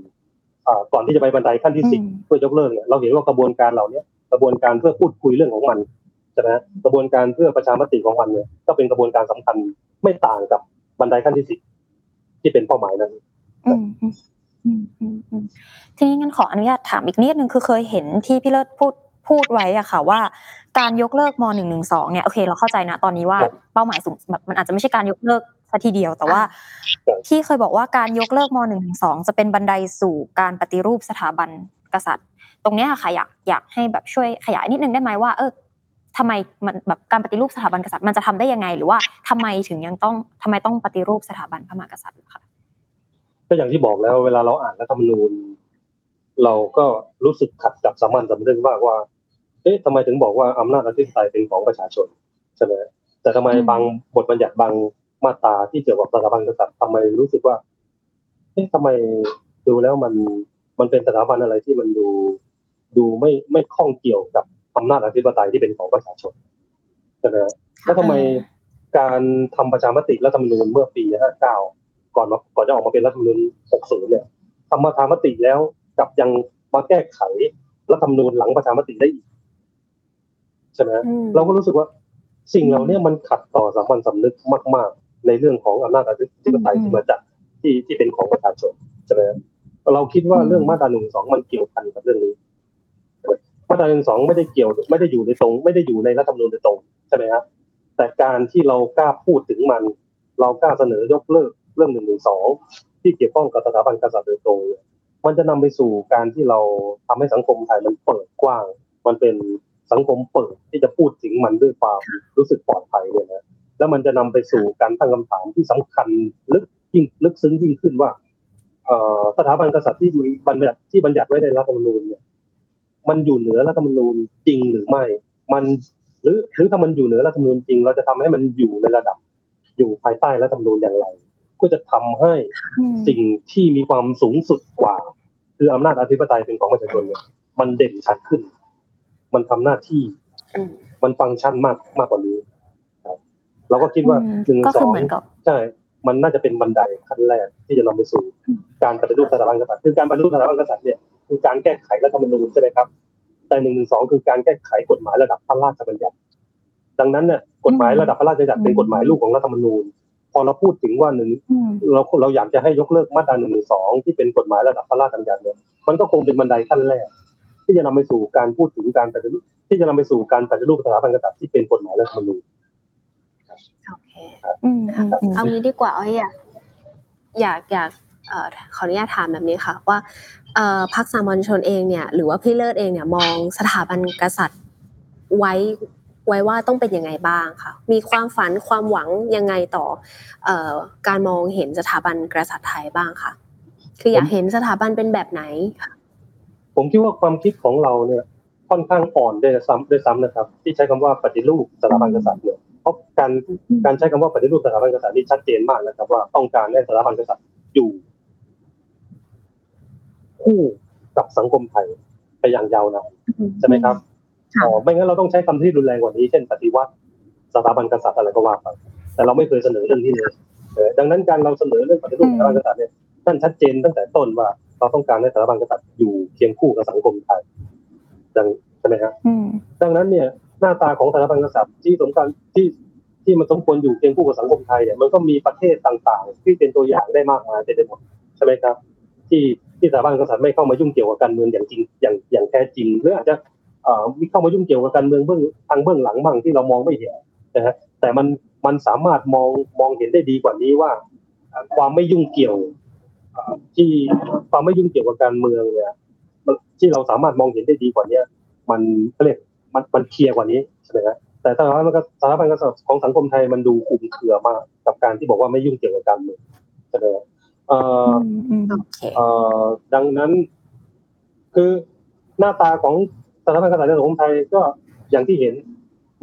ก่อนที่จะไปบันไดขั้นที่สิบเพื่อยกเลิกเนี่ยเราเห็นว่ากระบวนการเหล่านี้กระบวนการเพื่อพูดคุยเรื่องของมันใช่ไหมกระบวนการเพื่อประชามติของมันเนี่ยก็เป็นกระบวนการสำคัญไม่ต่างกับบันไดขั้นที่สิบที่เป็นเป้าหมายนั้น ทีนี้งั้นขออนุญาตถามอีกนิดนึงคือเคยเห็นที่พี่เลิศพูดพูดไว้อะค่ะว่าการยกเลิกมหนึ่งหนึ่งสองเนี่ยโอเคเราเข้าใจนะตอนนี้ว่าเป้าหมายสูงแบบมันอาจจะไม่ใช่การยกเลิกซะทีเดียวแต่ว่าที่เคยบอกว่าการยกเลิกมหนึ่งหนึ่งสองจะเป็นบันไดสู่การปฏิรูปสถาบันกษัตริย์ ตรงนี้ค่ะอยากอยากให้แบบช่วยขยายนิดนึงได้ไหมว่า เออทำไมมันแบบการปฏิรูปสถาบันกษัตริย์มันจะทำได้ยังไง หรือว่าทำไมถึงยังต้องทำไมต้องปฏิรูปสถาบันพระมหากษัตริย์ค่ะ ก็อย่างที่บอกแล้ว เวลาเราอ่านรัฐธรรมนูญ เราก็รู้สึกขัดกับสามัญสำนึกมากว่า เอ๊ะทำไมถึงบอกว่าอำนาจอธิปไตยเป็นของประชาชนใช่ไหมแต่ทำไมบางบทบัญญัติบางมาตราที่เกี่ยวกับสถาบันกษัตริย์ทำไมรู้สึกว่าเอ๊ะทำไมดูแล้วมันมันเป็นสถาบันอะไรที่มันดูดูไม่ไม่คล้องเกี่ยวกับอำนาจอธิปไตยที่เป็นของประชาชนใช่ไหมแล้วทำไมการทำประชามติรัฐธรรมนูญเมื่อปี 59 ก่อนมาก่อนจะออกมาเป็นรัฐธรรมนูญ60 เนี่ยทำประชามติแล้วกับยังมาแก้ไขรัฐธรรมนูญหลังประชามติได้อีกใช่ไหมเราก็รู้สึกว่าสิ่งเหล่านี้มันขัดต่อสามัญสำนึกมาก ๆ ในเรื่องของอำนาจอธิปไตยที่มาจากที่ที่เป็นของประชาชนใช่ไหมเราคิดว่าเรื่องมาตราหนึ่งสองมันเกี่ยวพันกับเรื่องนี้มาตราหนึ่งสองไม่ได้เกี่ยวไม่ได้อยู่ในตรง ไม่ได้อยู่ในรัฐธรรมนูญโดยตรงใช่ไหมครับแต่การที่เรากล้าพูดถึงมัน เรากล้าเสนอยกเลิกเรื่องหนึ่งหนึ่งสองที่เกี่ยวข้องกับสถาบันกษัตริย์โดยตรงมันจะนำไปสู่การที่เราทำให้สังคมไทยมันเปิดกว้าง มันเป็นสังคมเปิดที่จะพูดถึงมันด้วยความรู้สึกปลอดภัยเนี่ยนะแล้วมันจะนำไปสู่การตั้งคำถามที่สำคัญลึกยิ่งลึกซึ้งยิ่งขึ้นว่าสถาบันกษัตริย์ที่มีบัญญัติที่บัญญัติไว้ในรัฐธรรมนูญเนี่ย มันอยู่เหนือรัฐธรรมนูญจริงหรือไม่ มันหรือหรือถ้ามันอยู่เหนือรัฐธรรมนูญจริง เราจะทำให้มันอยู่ในระดับอยู่ภายใต้รัฐธรรมนูญอย่างไร ก็จะทำให้สิ่งที่มีความสูงสุดกว่า คืออำนาจอธิปไตยเป็นของประชาชนเนี่ยมันเด่นชัดขึ้น มันทำหน้าที่ มันฟังก์ชันมากมากกว่านี้เราก็คิดว่าหนึ่งสองใช่มันน่าจะเป็นบันไดขั้นแรกที่จะนำไปสู่ การปฏิรูปสถาบันกษัตริย์คือการปฏิรูปสถาบันกษัตริย์เนี่ยคือการแก้ไขรัฐธรรมนูญใช่ไหมครับ แต่หนึ่งหนึ่งสองคือการแก้ไขกฎหมายระดับพระราชบัญญัติ ดังนั้นเนี่ยกฎหมายระดับพระราชบัญญัติเป็นกฎหมายลูกของรัฐธรรมนูญ พอเราพูดถึงว่าหนึ่งเราเราอยากจะให้ยกเลิกมาตราหนึ่งหนึ่งสองที่เป็นกฎหมายระดับพระราชบัญญัติเนี่ยมันก็คงเป็นบันไดขั้นแรก ที่จะนำไปสู่การพูดถึงการปฏิรูปที่จะนำไปสู่การปฏิรูปสถาบันกษัตริย์ที่เป็นกฎหมายรัฐธรรมนูญโอเคเอางี้ดีกว่าอยากอยากอยากขออนุญาตถามแบบนี้ค่ะ ว่าพรรคสามัญชนเองเนี่ย หรือว่าพี่เลิศเองเนี่ยมองสถาบันกษัตริย์ไว้ ไว้ว่าต้องเป็นยังไงบ้างค่ะ มีความฝันความหวังยังไงต่อการมองเห็นสถาบันกษัตริย์ไทยบ้างค่ะ คืออยากเห็นสถาบันเป็นแบบไหน ผมคิดว่าความคิดของเราเนี่ยค่อนข้างอ่อนด้วยซ้ำด้วยซ้ำนะครับ ที่ใช้คำว่าปฏิรูปสถาบันกษัตริย์เนี่ยเพราะการการใช้คำว่าปฏิรูปสถาบันกษัตริย์นี่ชัดเจนมากนะครับ ว่าต้องการให้สถาบันกษัตริย์อยู่คู่กับสังคมไทยไปอย่างยาวนานใช่ไหมครับ ไม่งั้นเราต้องใช้คำที่รุนแรงกว่านี้ เช่นปฏิวัติสถาบันกษัตริย์อะไรก็ว่าไปแต่เราไม่เคยเสนอเรื่องที่นี้ดังนั้นการเราเสนอเรื่องปฏิรูปสถาบันกษัตริย์เนี่ยท่านชัดเจนตั้งแต่ต้นว่าเราต้องการให้สถาบันกษัตริย์อยู่เคียงคู่กับสังคมไทยดังใช่ไหมครับดังนั้นเนี่ยหน้าตาของสถาบันกษัตริย์ที่สำคัญที่ที่มันสมควรอยู่เคียงคู่กับสังคมไทยเนี่ยมันก็มีประเทศต่างๆ ที่เป็นตัวอย่างได้มากมายเต็มไปหมดใช่ไหมครับ ที่ที่สถาบันกษัตริย์ไม่เข้ามายุ่งเกี่ยวกับการเมืองอย่างจริงอย่างอย่างแท้จริงหรืออาจจะเอ่อ มีเข้ามายุ่งเกี่ยวกับการเมืองเบื้องทางเบื้องหลังบ้างที่เรามองไม่เห็นนะฮะแต่มันมันสามารถมองมองเห็นได้ดีกว่านี้ว่า ความไม่ยุ่งเกี่ยวที่ความไม่ยุ่งเกี่ยวกับการเมืองเนี่ยที่เราสามารถมองเห็นได้ดีกว่านี้มันเรียกมันมันเคลียร์กว่านี้ใช่ไหมครับแต่สถาบันสถาบันกษัตริย์ของสังคมไทยมันดูคุมเครือมากกับการที่บอกว่าไม่ยุ่งเกี่ยวกับการเมืองใช่ไหมเอ่อเอ่อดังนั้น คือหน้าตาของ สถาบันกษัตริย์สังคมไทยก็อย่างที่เห็น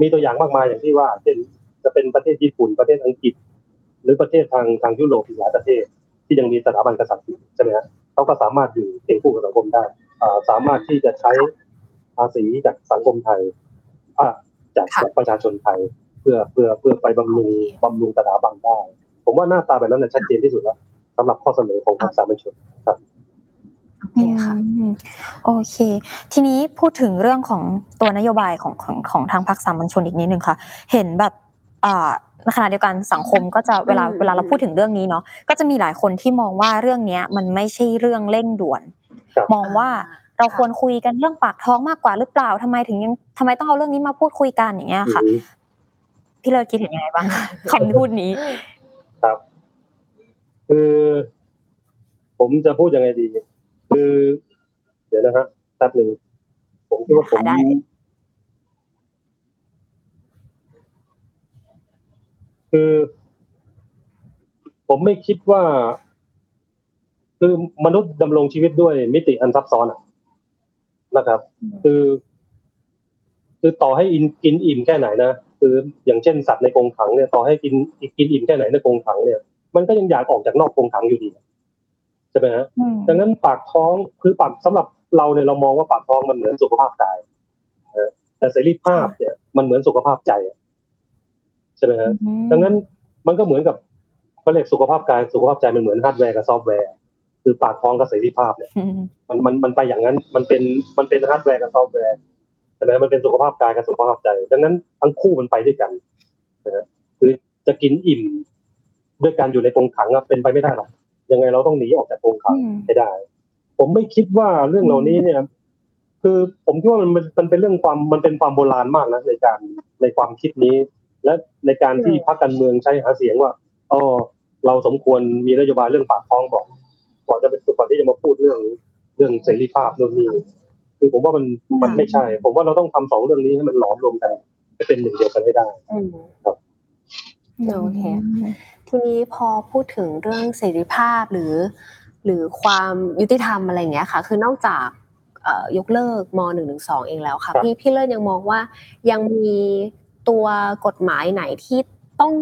มีตัวอย่างมากมายอย่างที่ว่าเช่นจะเป็นประเทศญี่ปุ่นประเทศอังกฤษ หรือประเทศทางทางยุโรปอีกหลายประเทศ ที่ยังมีสถาบันกษัตริย์ใช่ไหมฮะเขาก็สามารถอยู่เป็นคู่กับสังคมได้สามารถที่จะใช้ภาษีจากสังคมไทยจากจากประชาชนไทย เพื่อเพื่อเพื่อไปบำรุงบำรุงสถาบันได้ ผมว่าหน้าตาแบบนั้นชัดเจนที่สุดแล้วสำหรับข้อเสนอของพรรคสามัญชน ครับโอเค ทีนี้พูดถึงเรื่องของตัวนโยบายของของของทางพรรคสามัญชนอีกนิดนึงค่ะ เห็นแบบอ่าในขณะเดียวกันสังคมก็จะเวลาเวลาเราพูดถึงเรื่องนี้เนาะก็จะมีหลายคนที่มองว่าเรื่องเนี้ยมันไม่ใช่เรื่องเร่งด่วน มองว่าเราควรคุยกันเรื่องปากท้องมากกว่าหรือเปล่าทำไมถึงยังทำไมต้องเอาเรื่องนี้มาพูดคุยกันอย่างเงี้ยค่ะ พี่เลิศคิดเห็นยังไงบ้างคำพูดนี้ ครับ คือ ผมจะพูดยังไงดี คือ เดี๋ยวนะครับแป๊บหนึ่งผมคิดว่าผมคือ ผมไม่คิดว่า คือมนุษย์ดำรงชีวิตด้วยมิติอันซับซ้อนนะครับ คือ คือต่อให้อินกินอิ่มแค่ไหนนะคืออย่างเช่นสัตว์ในกรงขังเนี่ยต่อให้กินกินอิ่มแค่ไหนในกรงขังเนี่ย มันก็ยังอยากออกจากนอกกรงขังอยู่ดีใช่ไหมฮะดังนั้นปากท้องคือปากสำหรับเราเนี่ยเรามองว่าปากท้องมันเหมือนสุขภาพกายแต่เสรีภาพเนี่ยมันเหมือนสุขภาพใจใช่ไหมฮะดังนั้นมันก็เหมือนกับเขาเรียกสุขภาพกายสุขภาพใจมันเหมือนฮาร์ดแวร์กับซอฟต์แวร์คือปากท้องกับเสรีภาพเนี่ย มันมันมันไปอย่างนั้นมันเป็นมันเป็นฮาร์ดแวร์กับซอฟต์แวร์ใช่ไหมมันเป็นสุขภาพกายกับสุขภาพใจ ดังนั้นทั้งคู่มันไปด้วยกันนะคือจะกินอิ่มด้วยการอยู่ในกรงขังเป็นไปไม่ได้หรอก ยังไงเราต้องหนีออกจากกรงขังให้ได้ ผมไม่คิดว่าเรื่องเหล่านี้เนี่ย คือผมคิดว่ามันมันเป็นเรื่องความมันเป็นความโบราณมากนะในการในความคิดนี้ และในการที่พรรคการเมืองใช้หาเสียงว่าอ๋อเราสมควรมีนโยบายเรื่องปากท้องบอกก่อนจะเป็นก่อนที่จะมาพูดเรื่องเรื่องเสรีภาพเรื่องนี้คือผมว่ามันมันไม่ใช่ ผมว่าเราต้องทำสองเรื่องนี้ให้มันหลอมรวมกันให้เป็นหนึ่งเดียวกันให้ได้ครับโอเค ทีนี้พอพูดถึงเรื่องเสรีภาพหรือ หรือความยุติธรรมอะไรอย่างเงี้ยค่ะ คือนอกจากยกเลิกมหนึ่งหนึ่งสองเองแล้วค่ะ พี่พี่เลิศยังมองว่ายังมีตัวกฎหมายไหนที่ต้อง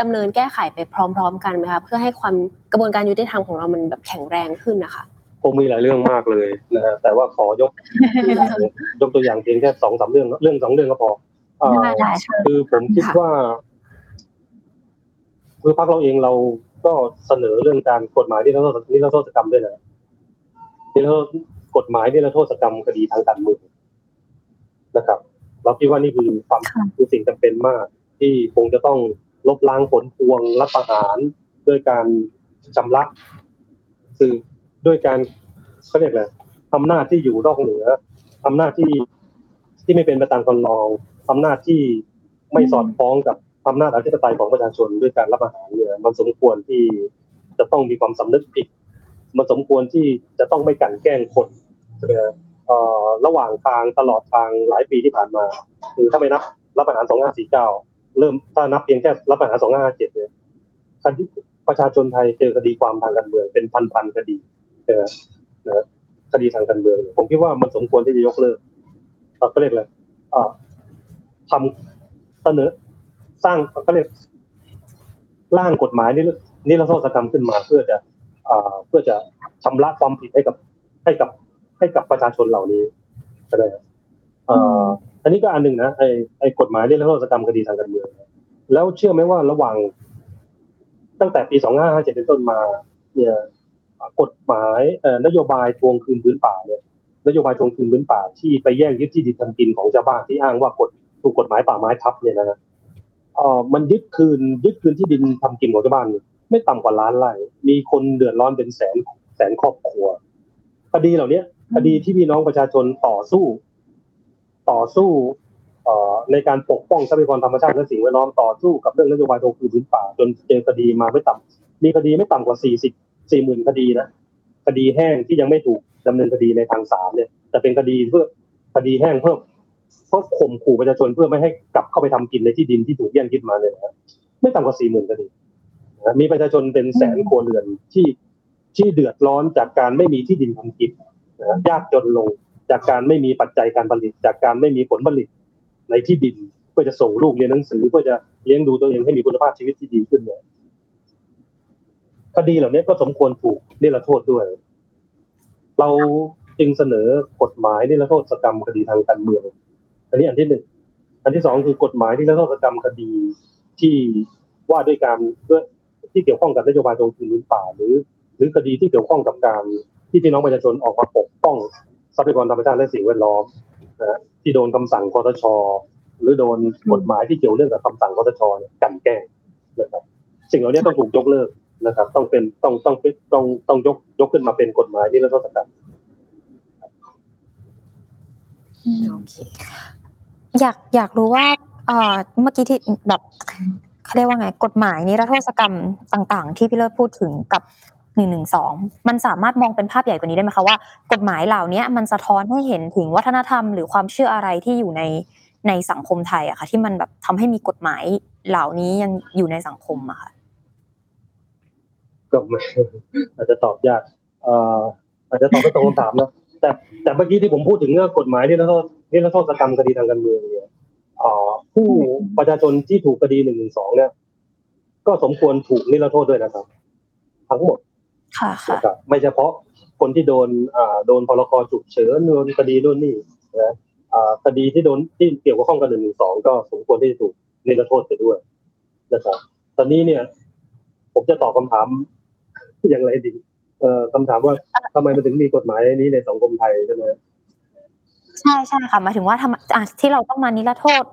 ดำเนินแก้ไขไปพร้อม ๆ กันไหมคะเพื่อให้ความกระบวนการยุติธรรมของเรามันแบบแข็งแรงขึ้นนะคะคงมีหลายเรื่องมากเลยนะฮะแต่ว่าขอยกยกตัวอย่างเพียงแค่สองสามเรื่องเรื่องสองเรื่องก็พอคือผมคิดว่า คือพรรคเราเองเราก็เสนอเรื่องการกฎหมายที่เราที่เราโทษกรรมด้วยนะที่เรากฎหมายที่เราโทษกรรมคดีทางการเมืองนะครับ เราคิดว่านี่คือความคือสิ่งจำเป็นมาก ที่คงจะต้องลบล้างผลพวงรัฐประหารด้วยการจำลักคือด้วยการเขาเรียกอะไรอำนาจที่อยู่นอกเหนืออำนาจที่ที่ไม่เป็นไปตามกฎรองอำนาจที่ไม่สอดคล้องกับ อำนาจอธิปไตยของประชาชนด้วยการรับอาหารเนี่ยมันสมควรที่จะต้องมีความสำนึกผิด มันสมควรที่จะต้องไม่กันแกล้งคนใช่ไหมระหว่างทางตลอดทางหลายปีที่ผ่านมาคือถ้าไม่นับรับอาหารสองห้าสี่เก้าเริ่มถ้านับเพียงแค่รับอาหารสองห้าเจ็ดเนี่ยคดีประชาชนไทยเจอคดีความทางการเมืองเป็นพันๆคดีนะนะคดีทางการเมือง ผมคิดว่ามันสมควรที่จะยกเลิกก็เรียกอะไรทำเสนอ สร้างก็เรียกร่างกฎหมายนี่นี่เราโทษกรรมขึ้นมาเพื่อจะเพื่อจะชำระความผิดให้กับให้กับให้กับประชาชนเหล่านี้ก็ได้อันนี้ก็อันหนึ่งนะไอ้ไอ้กฎหมายเรื่องโทษกรรมคดีทางการเมืองแล้วเชื่อไหมว่าระหว่าง ตั้งแต่ปีสองห้าห้าเจ็ดเป็นต้นมา เนี่ยกฎหมายนโยบายทวงคืนพื้นป่าเนี่ยนโยบายทวงคืนพื้นป่าที่ไปแย่งยึดที่ดินทำกินของชาวบ้านที่อ้างว่ากฎถูกกฎหมายป่าไม้ทับเนี่ยนะ เออมันยึดคืนยึดคืนที่ดินทำกินของชาวบ้านไม่ต่ำกว่าล้านไร่มีคนเดือดร้อนเป็นแสนแสนครอบครัวคดีเหล่านี้คดีที่พี่น้องประชาชนต่อสู้ ต่อสู้ในการปกป้องทรัพยากรธรรมชาติและสิ่งแวดล้อมต่อสู้กับเรื่องนโยบายโทคืนพื้นป่า จนเจอคดีมาไม่ต่ำมีคดีไม่ต่ำกว่าสี่สิบสี่หมื่นคดีนะคดีแห้งที่ยังไม่ถูกดำเนินคดีในทางศาลเนี่ยแต่เป็นคดีเพื่อคดีแห้งเพื่อ เพื่อข่มขู่ประชาชนเพื่อไม่ให้กลับเข้าไปทำกินในที่ดินที่ถูกแย่งยึดมาเนี่ยนะไม่ต่ำกว่าสี่หมื่นคดีมีประชาชนเป็นแสนครัวเรือนที่ที่เดือดร้อนจากการไม่มีที่ดินทำกินยากจนลงจากการไม่มีปัจจัยการผลิต จากการไม่มีผลผลิตในที่ดินเพื่อจะส่งลูกเรียนหนังสือเพื่อจะเลี้ยงดูตัวเองให้มีคุณภาพชีวิตที่ดีขึ้นเนี่ยคดีเหล่านี้ก็สมควรถูกนิรโทษด้วย เราจึงเสนอกฎหมายนิรโทษกรรมคดีทางการเมือง อันนี้อันที่หนึ่งอันที่สองคือกฎหมายนิรโทษกรรมคดีที่ว่าด้วยการด้วยที่เกี่ยวข้องกับนโยบายตรงคืนพื้นป่า หรือ หรือคดีที่เกี่ยวข้องกับการที่พี่น้องประชาชนออกมาปกป้องทรัพยากรธรรมชาติและสิ่งแวดล้อมนะที่โดนคำสั่งคอตชหรือโดนกฎหมายที่เกี่ยวเรื่องกับคำสั่งคอตชเนี่ยกันแกล้งนะครับ สิ่งเหล่านี้ต้องถูกยกเลิกนะครับ ต้องเป็นต้องต้องต้องต้องยกยกขึ้นมาเป็นกฎหมายนิรโทษกรรมโอเค อยากอยากรู้ว่าเอ่อเมื่อกี้ที่แบบเขาเรียกว่าไง กฎหมายนิรโทษกรรมต่าง ๆ ที่พี่เลิศพูดถึงกับหนึ่งหนึ่งสองมันสามารถมองเป็นภาพใหญ่กว่านี้ได้ไหมคะว่า กฎหมายเหล่านี้มันสะท้อนให้เห็นถึงวัฒนธรรมหรือความเชื่ออะไรที่อยู่ในในสังคมไทยอะค่ะ ที่มันแบบทำให้มีกฎหมายเหล่านี้ยังอยู่ในสังคมอะค่ะก็ไม่อาจจะตอบยากอาจจะตอบไม่ตรงคำถามนะ แต่แต่เมื่อกี้ที่ผมพูดถึงเรื่องกฎหมายที่นิรโทษนิรโทษกรรมคดีทางการเมืองเนี่ยเอ่อผู้ประชาชนที่ถูกคดีหนึ่งหนึ่งสองเนี่ย ก็สมควรถูกนิรโทษด้วยนะครับ ทั้งหมด ค่ะค่ะนะครับไม่เฉพาะคนที่โดนอ่าโดนพรกฉุกเฉินโดนคดีนู่นนี่นะอ่าคดีที่โดนที่เกี่ยวข้องกับหนึ่งหนึ่งสองก็สมควรที่จะถูกนิรโทษไปด้วยนะครับ ตอนนี้เนี่ย ผมจะตอบคำถามอย่างไรดี เอ่อคำถามว่าทำไมมันถึงมีกฎหมายนี้ในสังคมไทยใช่ไหมใช่ใช่ค่ะหมายถึงว่าทำอะที่เราต้องมานิรโทษ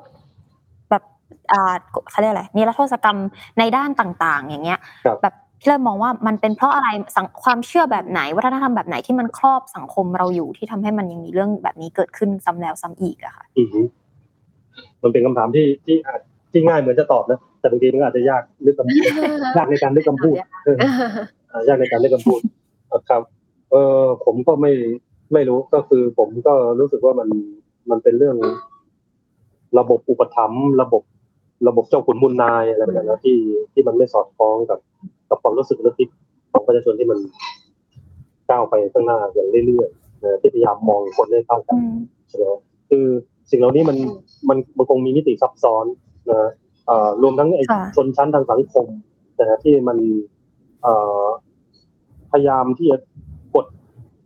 แบบอ่าเขาเรียกอะไรนิรโทษกรรมในด้านต่างๆ อย่างเงี้ย แบบพี่เริ่มมองว่ามันเป็นเพราะอะไรสังความเชื่อแบบไหน วัฒนธรรมแบบไหนที่มันครอบสังคมเราอยู่ที่ทำให้มันยังมีเรื่องแบบนี้เกิดขึ้นซ้ำแล้วซ้ำอีกอะค่ะอือฮึมันเป็นคำถามที่ที่อาจที่ง่ายเหมือนจะตอบนะแต่บางทีมันก็อาจจะยากนึกคำพูดยากในการนึกคำพูดเอออ่ายากในการเล่นคำพูดครับ เออผมก็ไม่ไม่รู้ก็คือ ผมก็รู้สึกว่ามันมันเป็นเรื่อง ระบบอุปถัมภ์ระบบระบบเจ้าขุนมูลนายอะไรแบบนั้นนะที่ที่มันไม่สอดคล้องกับ กับความรู้สึกนึกคิดของประชาชนที่มันก้าวไปข้างหน้าอย่างเรื่อยๆนะที่พยายามมองคนได้เท่ากันใช่ไหมคือสิ่งเหล่านี้มันมันมันคงมีมิติซับซ้อนนะเอ่อรวมทั้งไอ้ค่ะชนชั้นทางสังคมนะฮะที่มัน เอ่อพยายามที่จะกด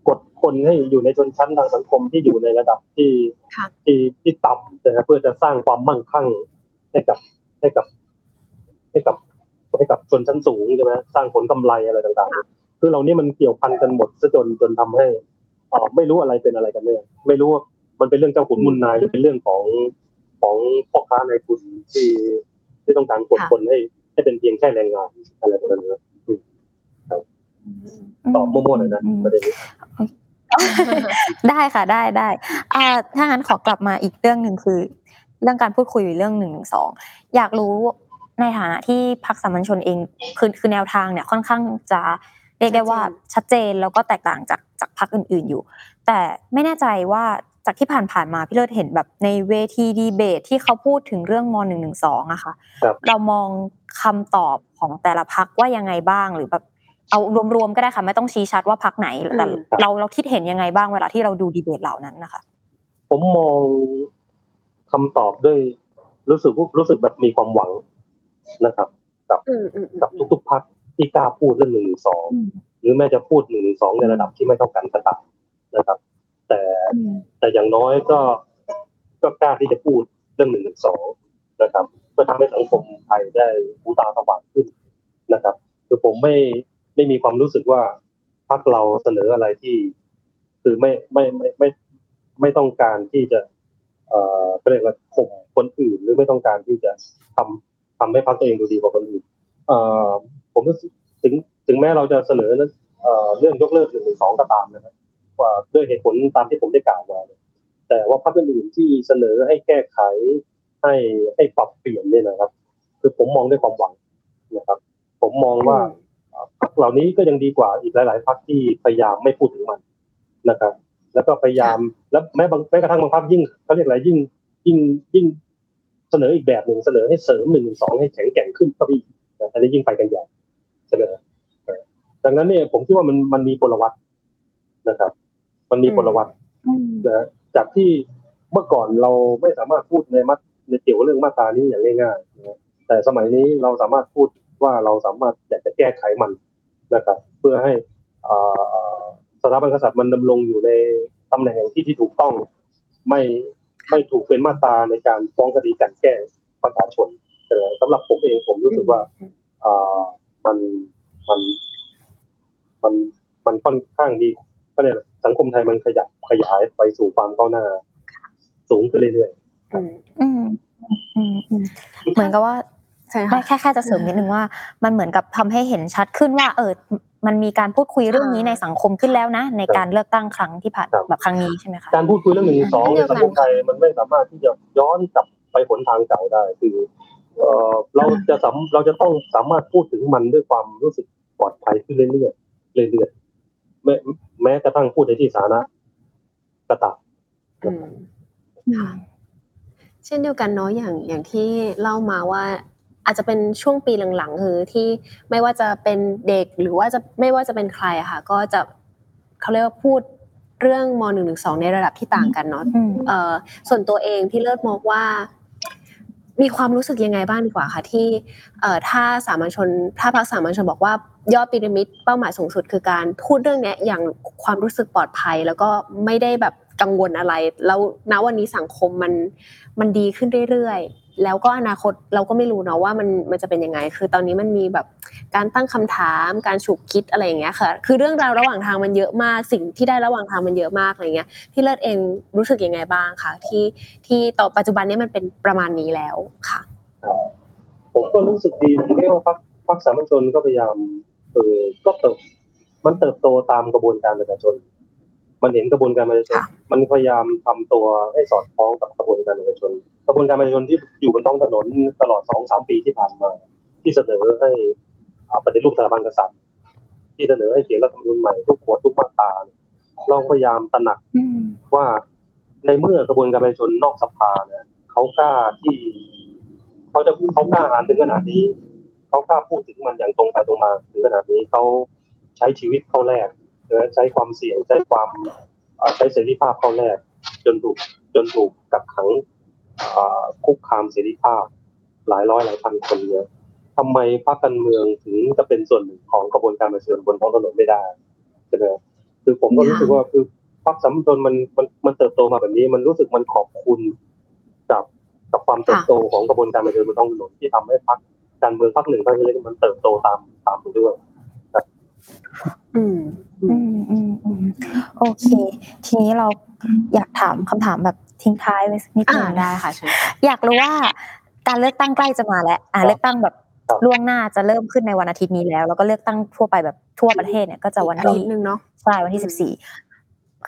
กดคนให้อยู่ในชนชั้นทางสังคมที่อยู่ในระดับที่ค่ะที่ที่ต่ำนะฮะเพื่อจะสร้างความมั่งคั่งให้กับให้กับให้กับให้กับชนชั้นสูงใช่ไหมสร้างผลกำไรอะไรต่างๆ คือเหล่านี้มันเกี่ยวพันกันหมดซะจนจนทำให้เอ่อไม่รู้อะไรเป็นอะไรกันแน่ไม่รู้ว่ามันเป็นเรื่องเจ้าขุนมุนนายหรือเป็นเรื่องของของพ่อค้าในทุนที่ที่ต้องการกดค่ะคนให้ให้เป็นเพียงแค่แรงงานอะไรแบบนั้นนะอืม ตอบมั่วๆหน่อยนะอืมประเด็นนี้ได้ค่ะได้ได้อ่าถ้างั้นขอกลับมาอีกเรื่องหนึ่งคือ เรื่องการพูดคุยเรื่องหนึ่งหนึ่งสองอยากรู้ในฐานะที่พักสามัญชนเองคือคือแนวทางเนี่ยค่อนข้างจะเรียกได้ว่าชัดเจนแล้วก็แตกต่างจากจากพักอื่น ๆอยู่ แต่ไม่แน่ใจว่าจากที่ผ่านๆมาพี่เลิศเห็นแบบในเวทีดีเบตที่เขาพูดถึงเรื่องมหนึ่งหนึ่งสองอะค่ะครับเรามองคำตอบของแต่ละพักว่ายังไงบ้างหรือแบบ เอารวมๆก็ได้ค่ะไม่ต้องชี้ชัดว่าพักไหนแต่อืมเราเราคิดเห็นยังไงบ้างเวลาที่เราดูดีเบตเหล่านั้นนะคะ ผมมองคำตอบด้วย รู้สึกรู้สึกแบบมีความหวังนะครับอืมอืมอืมกับทุกๆพักที่กล้าพูดเรื่องหนึ่งสองอืมหรือแม้จะพูดหนึ่งสองในระดับที่ไม่เท่ากันก็ตามนะครับ แต่แต่อย่างน้อยก็ก็กล้าที่จะพูดเรื่องหนึ่งสองนะครับเพื่อทำให้สังคมไทยได้หูตาสว่างขึ้นนะครับ คือผมไม่ ไม่มีความรู้สึกว่าพักเราเสนออะไรที่ คือไม่ไม่ไม่ไม่ไม่ต้องการที่จะ เอ่อเรียกว่าข่มคนอื่น หรือไม่ต้องการที่จะทำทำให้พรรคตัวเองดูดีกว่าคนอื่นเอ่อผมรู้สึกถึงถึงแม้เราจะเสนอเอ่อเรื่องยกเลิกหนึ่งหนึ่งสองก็ตามนะครับว่าด้วยเหตุผลตามที่ผมได้กล่าวมาแต่ว่าพรรคอื่นที่เสนอให้แก้ไขให้ให้ปรับเปลี่ยนเนี่ยนะครับ คือผมมองด้วยความหวังนะครับ ผมมองว่า พรรคเหล่านี้ก็ยังดีกว่าอีกหลาย ๆพรรคที่พยายามไม่พูดถึงมันนะครับ แล้วก็พยายามแล้วแม้บางแม้กระทั่งบางพรรคยิ่งเขาเรียกอะไรยิ่งยิ่งยิ่งเสนออีกแบบหนึ่งเสนอให้เสริมหนึ่งสองให้แข็งแกร่งขึ้นก็มีอันนี้ยิ่งไปกันใหญ่เสนอดังนั้นเนี่ยผมคิดว่ามันมันมีพลวัตนะครับ มันมีพลวัตนะจากที่เมื่อก่อนเราไม่สามารถพูดในมัดในเกี่ยวกับเรื่องมาตรานี้อย่างง่ายๆนะแต่สมัยนี้เราสามารถพูด ว่าเราสามารถอยากจะแก้ไขมันนะครับ เพื่อให้สถาบันกษัตริย์มันดำรงอยู่ในตำแหน่งที่ที่ถูกต้องไม่ไม่ถูกเป็นมาตราในการฟ้องคดีการแก้ประชาชนแต่สำหรับผมเองผมรู้สึกว่าอ่ามันมันมันมันค่อนข้างดีก็เนี่ยสังคมไทยมันขยับขยายไปสู่ความก้าวหน้า สูงขึ้นเรื่อยๆอืมอืมอืมเหมือนกับว่า ใช่แค่ค่ะแค่แค่จะเสริมนิดนึงว่ามันเหมือนกับทำให้เห็นชัดขึ้นว่า เออมันมีการพูดคุยเรื่องนี้ในสังคมขึ้นแล้วนะ ในการเลือกตั้งครั้งที่ผ่านครับแบบครั้งนี้ใช่ไหมคะการพูดคุยเรื่องหนึ่งสองในสังคมไทยมันไม่สามารถที่จะย้อนกลับไปผลทางเก่าได้คือเอ่อเราจะสามเราจะต้องสามารถพูดถึงมันด้วยความรู้สึกปลอดภัยขึ้นเรื่อยๆเรื่อยๆแม้แม้กระทั่งพูดในที่สาธารณะก็ตามอืมค่ะเช่นเดียวกันเนาะอย่างอย่างที่เล่ามาว่า อาจจะเป็นช่วงปีหลังๆคือที่ไม่ว่าจะเป็นเด็กหรือว่าจะไม่ว่าจะเป็นใครอะค่ะ ก็จะเขาเรียกว่าพูดเรื่องมหนึ่งหนึ่งสองในระดับที่ต่างกันเนาะอืมเอ่อส่วนตัวเองพี่เลิศมองว่า มีความรู้สึกยังไงบ้างดีกว่าค่ะ ที่เอ่อถ้าสามัญชนถ้าพรรคสามัญชนบอกว่ายอดพีระมิดเป้าหมายสูงสุดคือการพูดเรื่องเนี้ยอย่างความรู้สึกปลอดภัย แล้วก็ไม่ได้แบบกังวลอะไร แล้วณวันนี้สังคมมันมันดีขึ้นเรื่อยๆ แล้วก็อนาคตเราก็ไม่รู้เนาะว่ามันมันจะเป็นยังไง คือตอนนี้มันมีแบบการตั้งคำถามการฉุกคิดอะไรอย่างเงี้ยค่ะ คือเรื่องราวระหว่างทางมันเยอะมากสิ่งที่ได้ระหว่างทางมันเยอะมากอะไรเงี้ยพี่เลิศเองรู้สึกยังไงบ้างคะที่ที่ต่อปัจจุบันนี้มันเป็นประมาณนี้แล้วค่ะผมก็รู้สึกดีที่ว่าพรรคพรรคสามัญชนก็พยายามเออก็เติบมันเติบโตตามกระบวนการประชาชน มันเห็นกระบวนการประชาชนค่ะมันพยายามทำตัวให้สอดคล้องกับกระบวนการประชาชน กระบวนการประชาชนที่อยู่บนท้องถนนตลอดสองสามปีที่ผ่านมา ที่เสนอให้อ่าปฏิรูปสถาบันกษัตริย์ ที่เสนอให้เขียนรัฐธรรมนูญใหม่ทุกหัวทุกมาตราเราพยายามตระหนักอืมว่าในเมื่อกระบวนการประชาชนนอกสภาเนี่ยเขากล้าที่เขาจะเขากล้าอ่านถึงขนาดนี้เขากล้าพูดถึงมันอย่างตรงไปตรงมาถึงขนาดนี้เขาใช้ชีวิตเข้าแลกนะใช้ความเสี่ยงใช้ความเอ่อใช้เสรีภาพเข้าแลกจนถูกจนถูกกักขังเอ่อ คุกคามเสรีภาพ หลายร้อยหลายพันคนเนี่ยทำไมพรรคการเมืองถึงจะเป็นส่วนหนึ่งของกระบวนการประชาชนบนท้องถนนไม่ได้ใช่ไหมคือผมก็รู้สึกว่าคือพรรคสัมชนมันมันมันเติบโตมาแบบนี้ มันรู้สึกมันขอบคุณกับกับความเติบโตของกระบวนการประชาชนบนท้องถนนที่ทำให้พรรคการเมืองพรรคหนึ่งพรรคนี้มันเติบโตตามตามไปด้วยอืมอืมอืมอืมโอเค ทีนี้เราอยากถามคำถามแบบ ทิ้งท้ายไว้สักนิดหอ่านึ่งได้ค่ะเชิญค่ะอยากรู้ว่าการเลือกตั้งใกล้จะมาแล้วอ่าเลือกตั้งแบบล่วงหน้าจะเริ่มขึ้นในวันอาทิตย์นี้แล้ว แล้วก็เลือกตั้งทั่วไปแบบทั่วประเทศเนี่ยก็จะวันอาที่ทิตย์หนึ่งเนาะใช่วันที่สิบสี่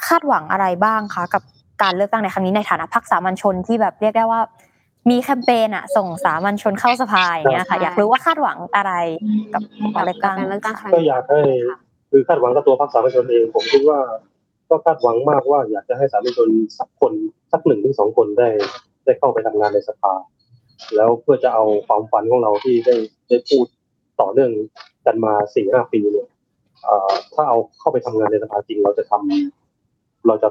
คาดหวังอะไรบ้างคะกับการเลือกตั้งในครั้งนี้ในฐานะพรรคสามัญชนที่แบบเรียกได้ว่า มีแคมเปญอะส่งสามัญชนเข้าสภาอย่างเงี้ยค่ะ อยากรู้ว่าคาดหวังอะไรกับการเลือกตั้งการเลือกตั้งครั้งก็นี้อยากให้คือคาดหวังกับตัวพรรคสามัญชนเองผมคิดว่า ก็คาดหวังมากว่าอยากจะให้สามัญชนสักคนสักหนึ่งถึงสองคนได้ได้เข้าไปทำงานในสภา แล้วเพื่อจะเอาความฝันของเราที่ได้ได้พูดต่อเนื่องกันมาสี่ห้าปีเนี่ยเอ่อถ้าเอาเข้าไปทำงานในสภาจริงเราจะทำเราจะ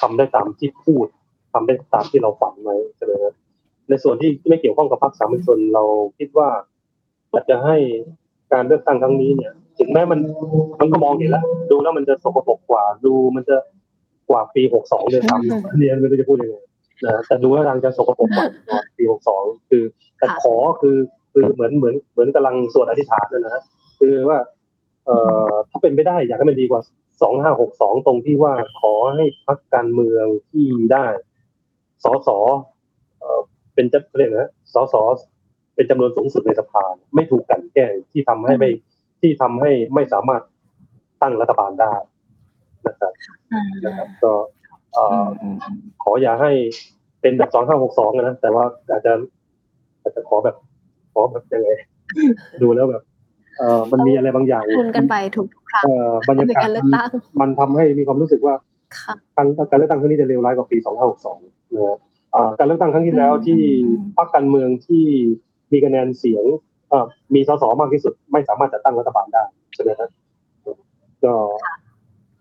ทำได้ตามที่พูดทำได้ตามที่เราฝันไว้ใช่ไหมครับในส่วนที่ไม่เกี่ยวข้องกับพรรคสามัญชนเราคิดว่าอยากจะให้การเลือกตั้งครั้งนี้เนี่ย ถึงแม้มันมันก็มองเห็นแล้วดูแล้วมันจะสกปรกกว่า ดูมันจะกว่าปีหกสองเลยซ้ำเรียนไม่รู้จะพูดยังไงนะแต่ดูแล้วทางจะสกปรกกว่าปีหกสองคือแต่ขอคือคือเหมือนเหมือนเหมือนกำลังสวดอธิษฐานนะนะคือว่า เอ่อถ้าเป็นไม่ได้อยากให้มันดีกว่าสองห้าหกสองตรงที่ว่าขอให้พักการเมืองที่ได้สสเอ่อเป็นจะเรียกนะสสเป็นจำนวนสูงสุดในสภาไม่ถูกกลันแกล้งที่ทำให้ไม่ ที่ทำให้ไม่สามารถตั้งรัฐบาลได้นะครับนะครับก็เอ่อขออย่าให้เป็นแบบสองห้าหกสองนะ แต่ว่าอาจจะอาจจะขอแบบขอแบบยังไงดูแล้วแบบเอ่อมันมีอะไรบางอย่างคุณกันไปทุกๆครั้งเอ่อบรรยาในกาศการเลือกตั้งมันทำให้มีความรู้สึกว่าค่ะการการเลือกตั้งครั้งนี้จะเลวร้ายกว่าปี2562นะฮะอ่าการเลือกตั้งครั้งที่แล้วที่พรรคการเมืองที่มีคะแนนเสียงเอ่อ มีสสมากที่สุด ไม่สามารถจัดตั้งรัฐบาลได้ใช่ไหมครับก็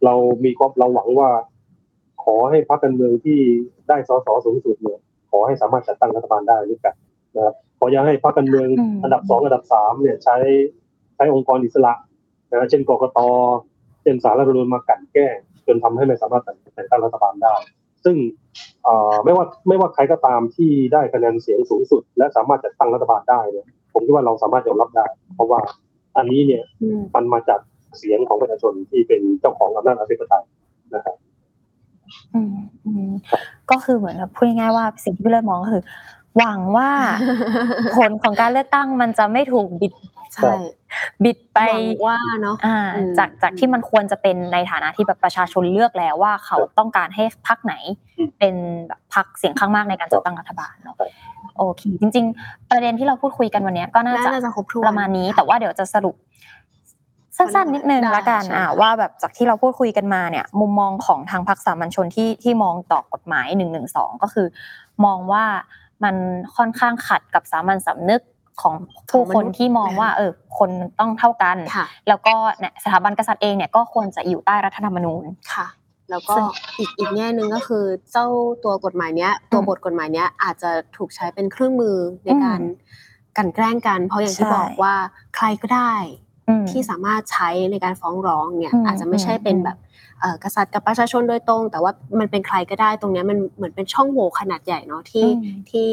เรามีความเราหวังว่า ขอให้พรรคการเมืองที่ได้สสสูงสุดเนี่ยขอให้สามารถจัดตั้งรัฐบาลได้ด้วยกันนะครับขออย่าให้พรรคการเมืองอืมอันดับสองอันดับสามเนี่ยใช้ใช้องค์กรอิสระนะฮะเช่นกกตเช่นสารรัฐธรรมนูญมากลั่นแกล้งจนทำให้ไม่สามารถแต่งตั้งรัฐบาลได้ ซึ่งเอ่อไม่ว่าไม่ว่าใครก็ตามที่ได้คะแนนเสียงสูงสุด และสามารถจัดตั้งรัฐบาลได้เนี่ย ผมคิดว่าเราสามารถยอมรับได้ เพราะว่าอันนี้เนี่ยอืมมันมาจากเสียงของประชาชนที่เป็นเจ้าของอำนาจอธิปไตยนะครับอืมอืมก็คือเหมือนกับพูดง่ายๆว่าสิ่งที่พี่เลิศมองก็คือ หวังว่าผลของการเลือกตั้งมันจะไม่ถูกบิด ใช่บิดไปหวังว่าเนาะอ่าอืมจากจากที่มันควรจะเป็นในฐานะที่แบบประชาชนเลือกแล้วว่าเขาต้องการให้พรรคไหนอืมเป็นแบบพรรคเสียงข้างมากในการจัดตั้งรัฐบาลเนาะครับโอเคจริง ๆ ประเด็นที่เราพูดคุยกันวันเนี้ยก็น่าจะน่าจะครบถ้วนประมาณนี้แต่ว่าเดี๋ยวจะสรุปสั้นๆนิดนึงได้ละกันใช่อ่าค่ะว่าแบบจากที่เราพูดคุยกันมาเนี่ย มุมมองของทางพรรคสามัญชนที่ที่มองต่อกฎหมายหนึ่งหนึ่งสองก็คือ มองว่ามันค่อนข้างขัดกับสามัญสำนึก ของผู้คนที่มองว่าเออคนต้องเท่ากันค่ะแล้วก็เนี่ยสถาบันกษัตริย์เองเนี่ยก็ควรจะอยู่ใต้รัฐธรรมนูญค่ะ แล้วก็ซึ่งอีกอีกแง่หนึ่งก็คือเจ้าตัวกฎหมายเนี้ยตัวอืมบทกฎหมายเนี้ยอาจจะถูกใช้เป็นเครื่องมือในการอืมกลันแกล้งกัน เพราะอย่างที่ใช่บอกว่าใครก็ได้อืมที่สามารถใช้ในการฟ้องร้องเนี่ยอืมอาจจะไม่ใช่เป็นอืมแบบเอ่อกษัตริย์กับประชาชนโดยตรง แต่ว่ามันเป็นใครก็ได้ตรงเนี้ยมันเหมือนเป็นช่องโหว่ขนาดใหญ่เนาะที่อืมที่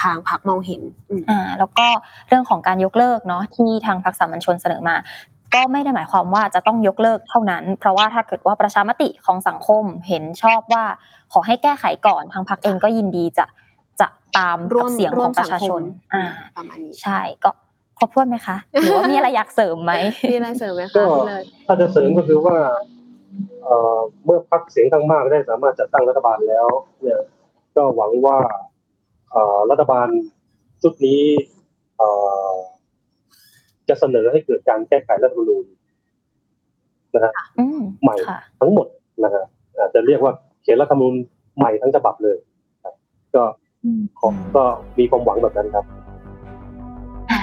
ทางพรรคมองเห็นอืมอ่าแล้วก็เรื่องของการยกเลิกเนาะที่ทางพรรคสามัญชนเสนอมา ก็ไม่ได้หมายความว่าจะต้องยกเลิกเท่านั้น เพราะว่าถ้าเกิดว่าประชามติของสังคมเห็นชอบว่า ขอให้แก้ไขก่อนทางพรรคเองก็ยินดีจะจะตามร่วกับมเสียงร่ขวอมงประชาชนสังคมอ่าประมาณนี้ใช่ก็ครบถ้วนไหมคะหรือว่ามีอะไรอยากเสริมไหมมีอะไรเสริมไหมก็คะพี่เลยถ้าจะเสริมก็คือว่าเอ่อเมื่อพรรคเสียงข้างมากได้สามารถจัดตั้งรัฐบาลแล้ว เนี่ย ก็หวังว่าเอ่อ รัฐบาลชุดนี้เอ่อจะเสนอให้เกิดการแก้ไขรัฐธรรมนูญนะฮะอืมใหม่ค่ะทั้งหมดนะฮะอาจจะเรียกว่าเขียนรัฐธรรมนูญใหม่ทั้งฉบับเลยครับก็ขอก็มีความหวังแบบนั้นครับ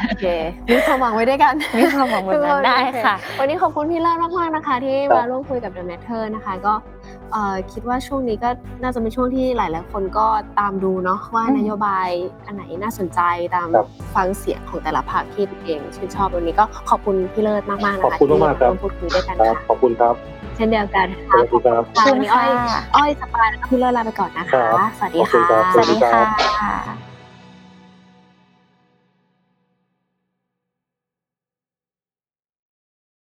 โอเคมีความหวังไว้ด้วยกันมีความหวังแบบนั้นได้ค่ะโอเวันนี้ขอบคุณพี่เลิศมากๆนะคะ ที่ครับมาร่วมคุยกับ The Matter นะคะ ก็เอ่อคิดว่าช่วงนี้ก็น่าจะเป็นช่วงที่หลาย ๆ คนก็ตามดูเนาะว่าอืมนโยบายอันไหนน่าสนใจตามครับฟังเสียงของแต่ละพรรคที่ตัวเองชื่นชอบวันนี้ก็ขอบคุณพี่เลิศมากๆนะคะขอบคุณมากๆครับที่ร่วมพูดคุยด้วยกันครับค่ะขอบคุณครับเช่นเดียวกันสค่ะวัสดีครับขอบคุณวันนี้อ้อยค่ะอ้อยสปายแล้วก็พี่เลิศลาไปก่อนนะคะครับสวัสดีขอบคุณค่ะครับสวัสดีสวัสดีครัค่ะบ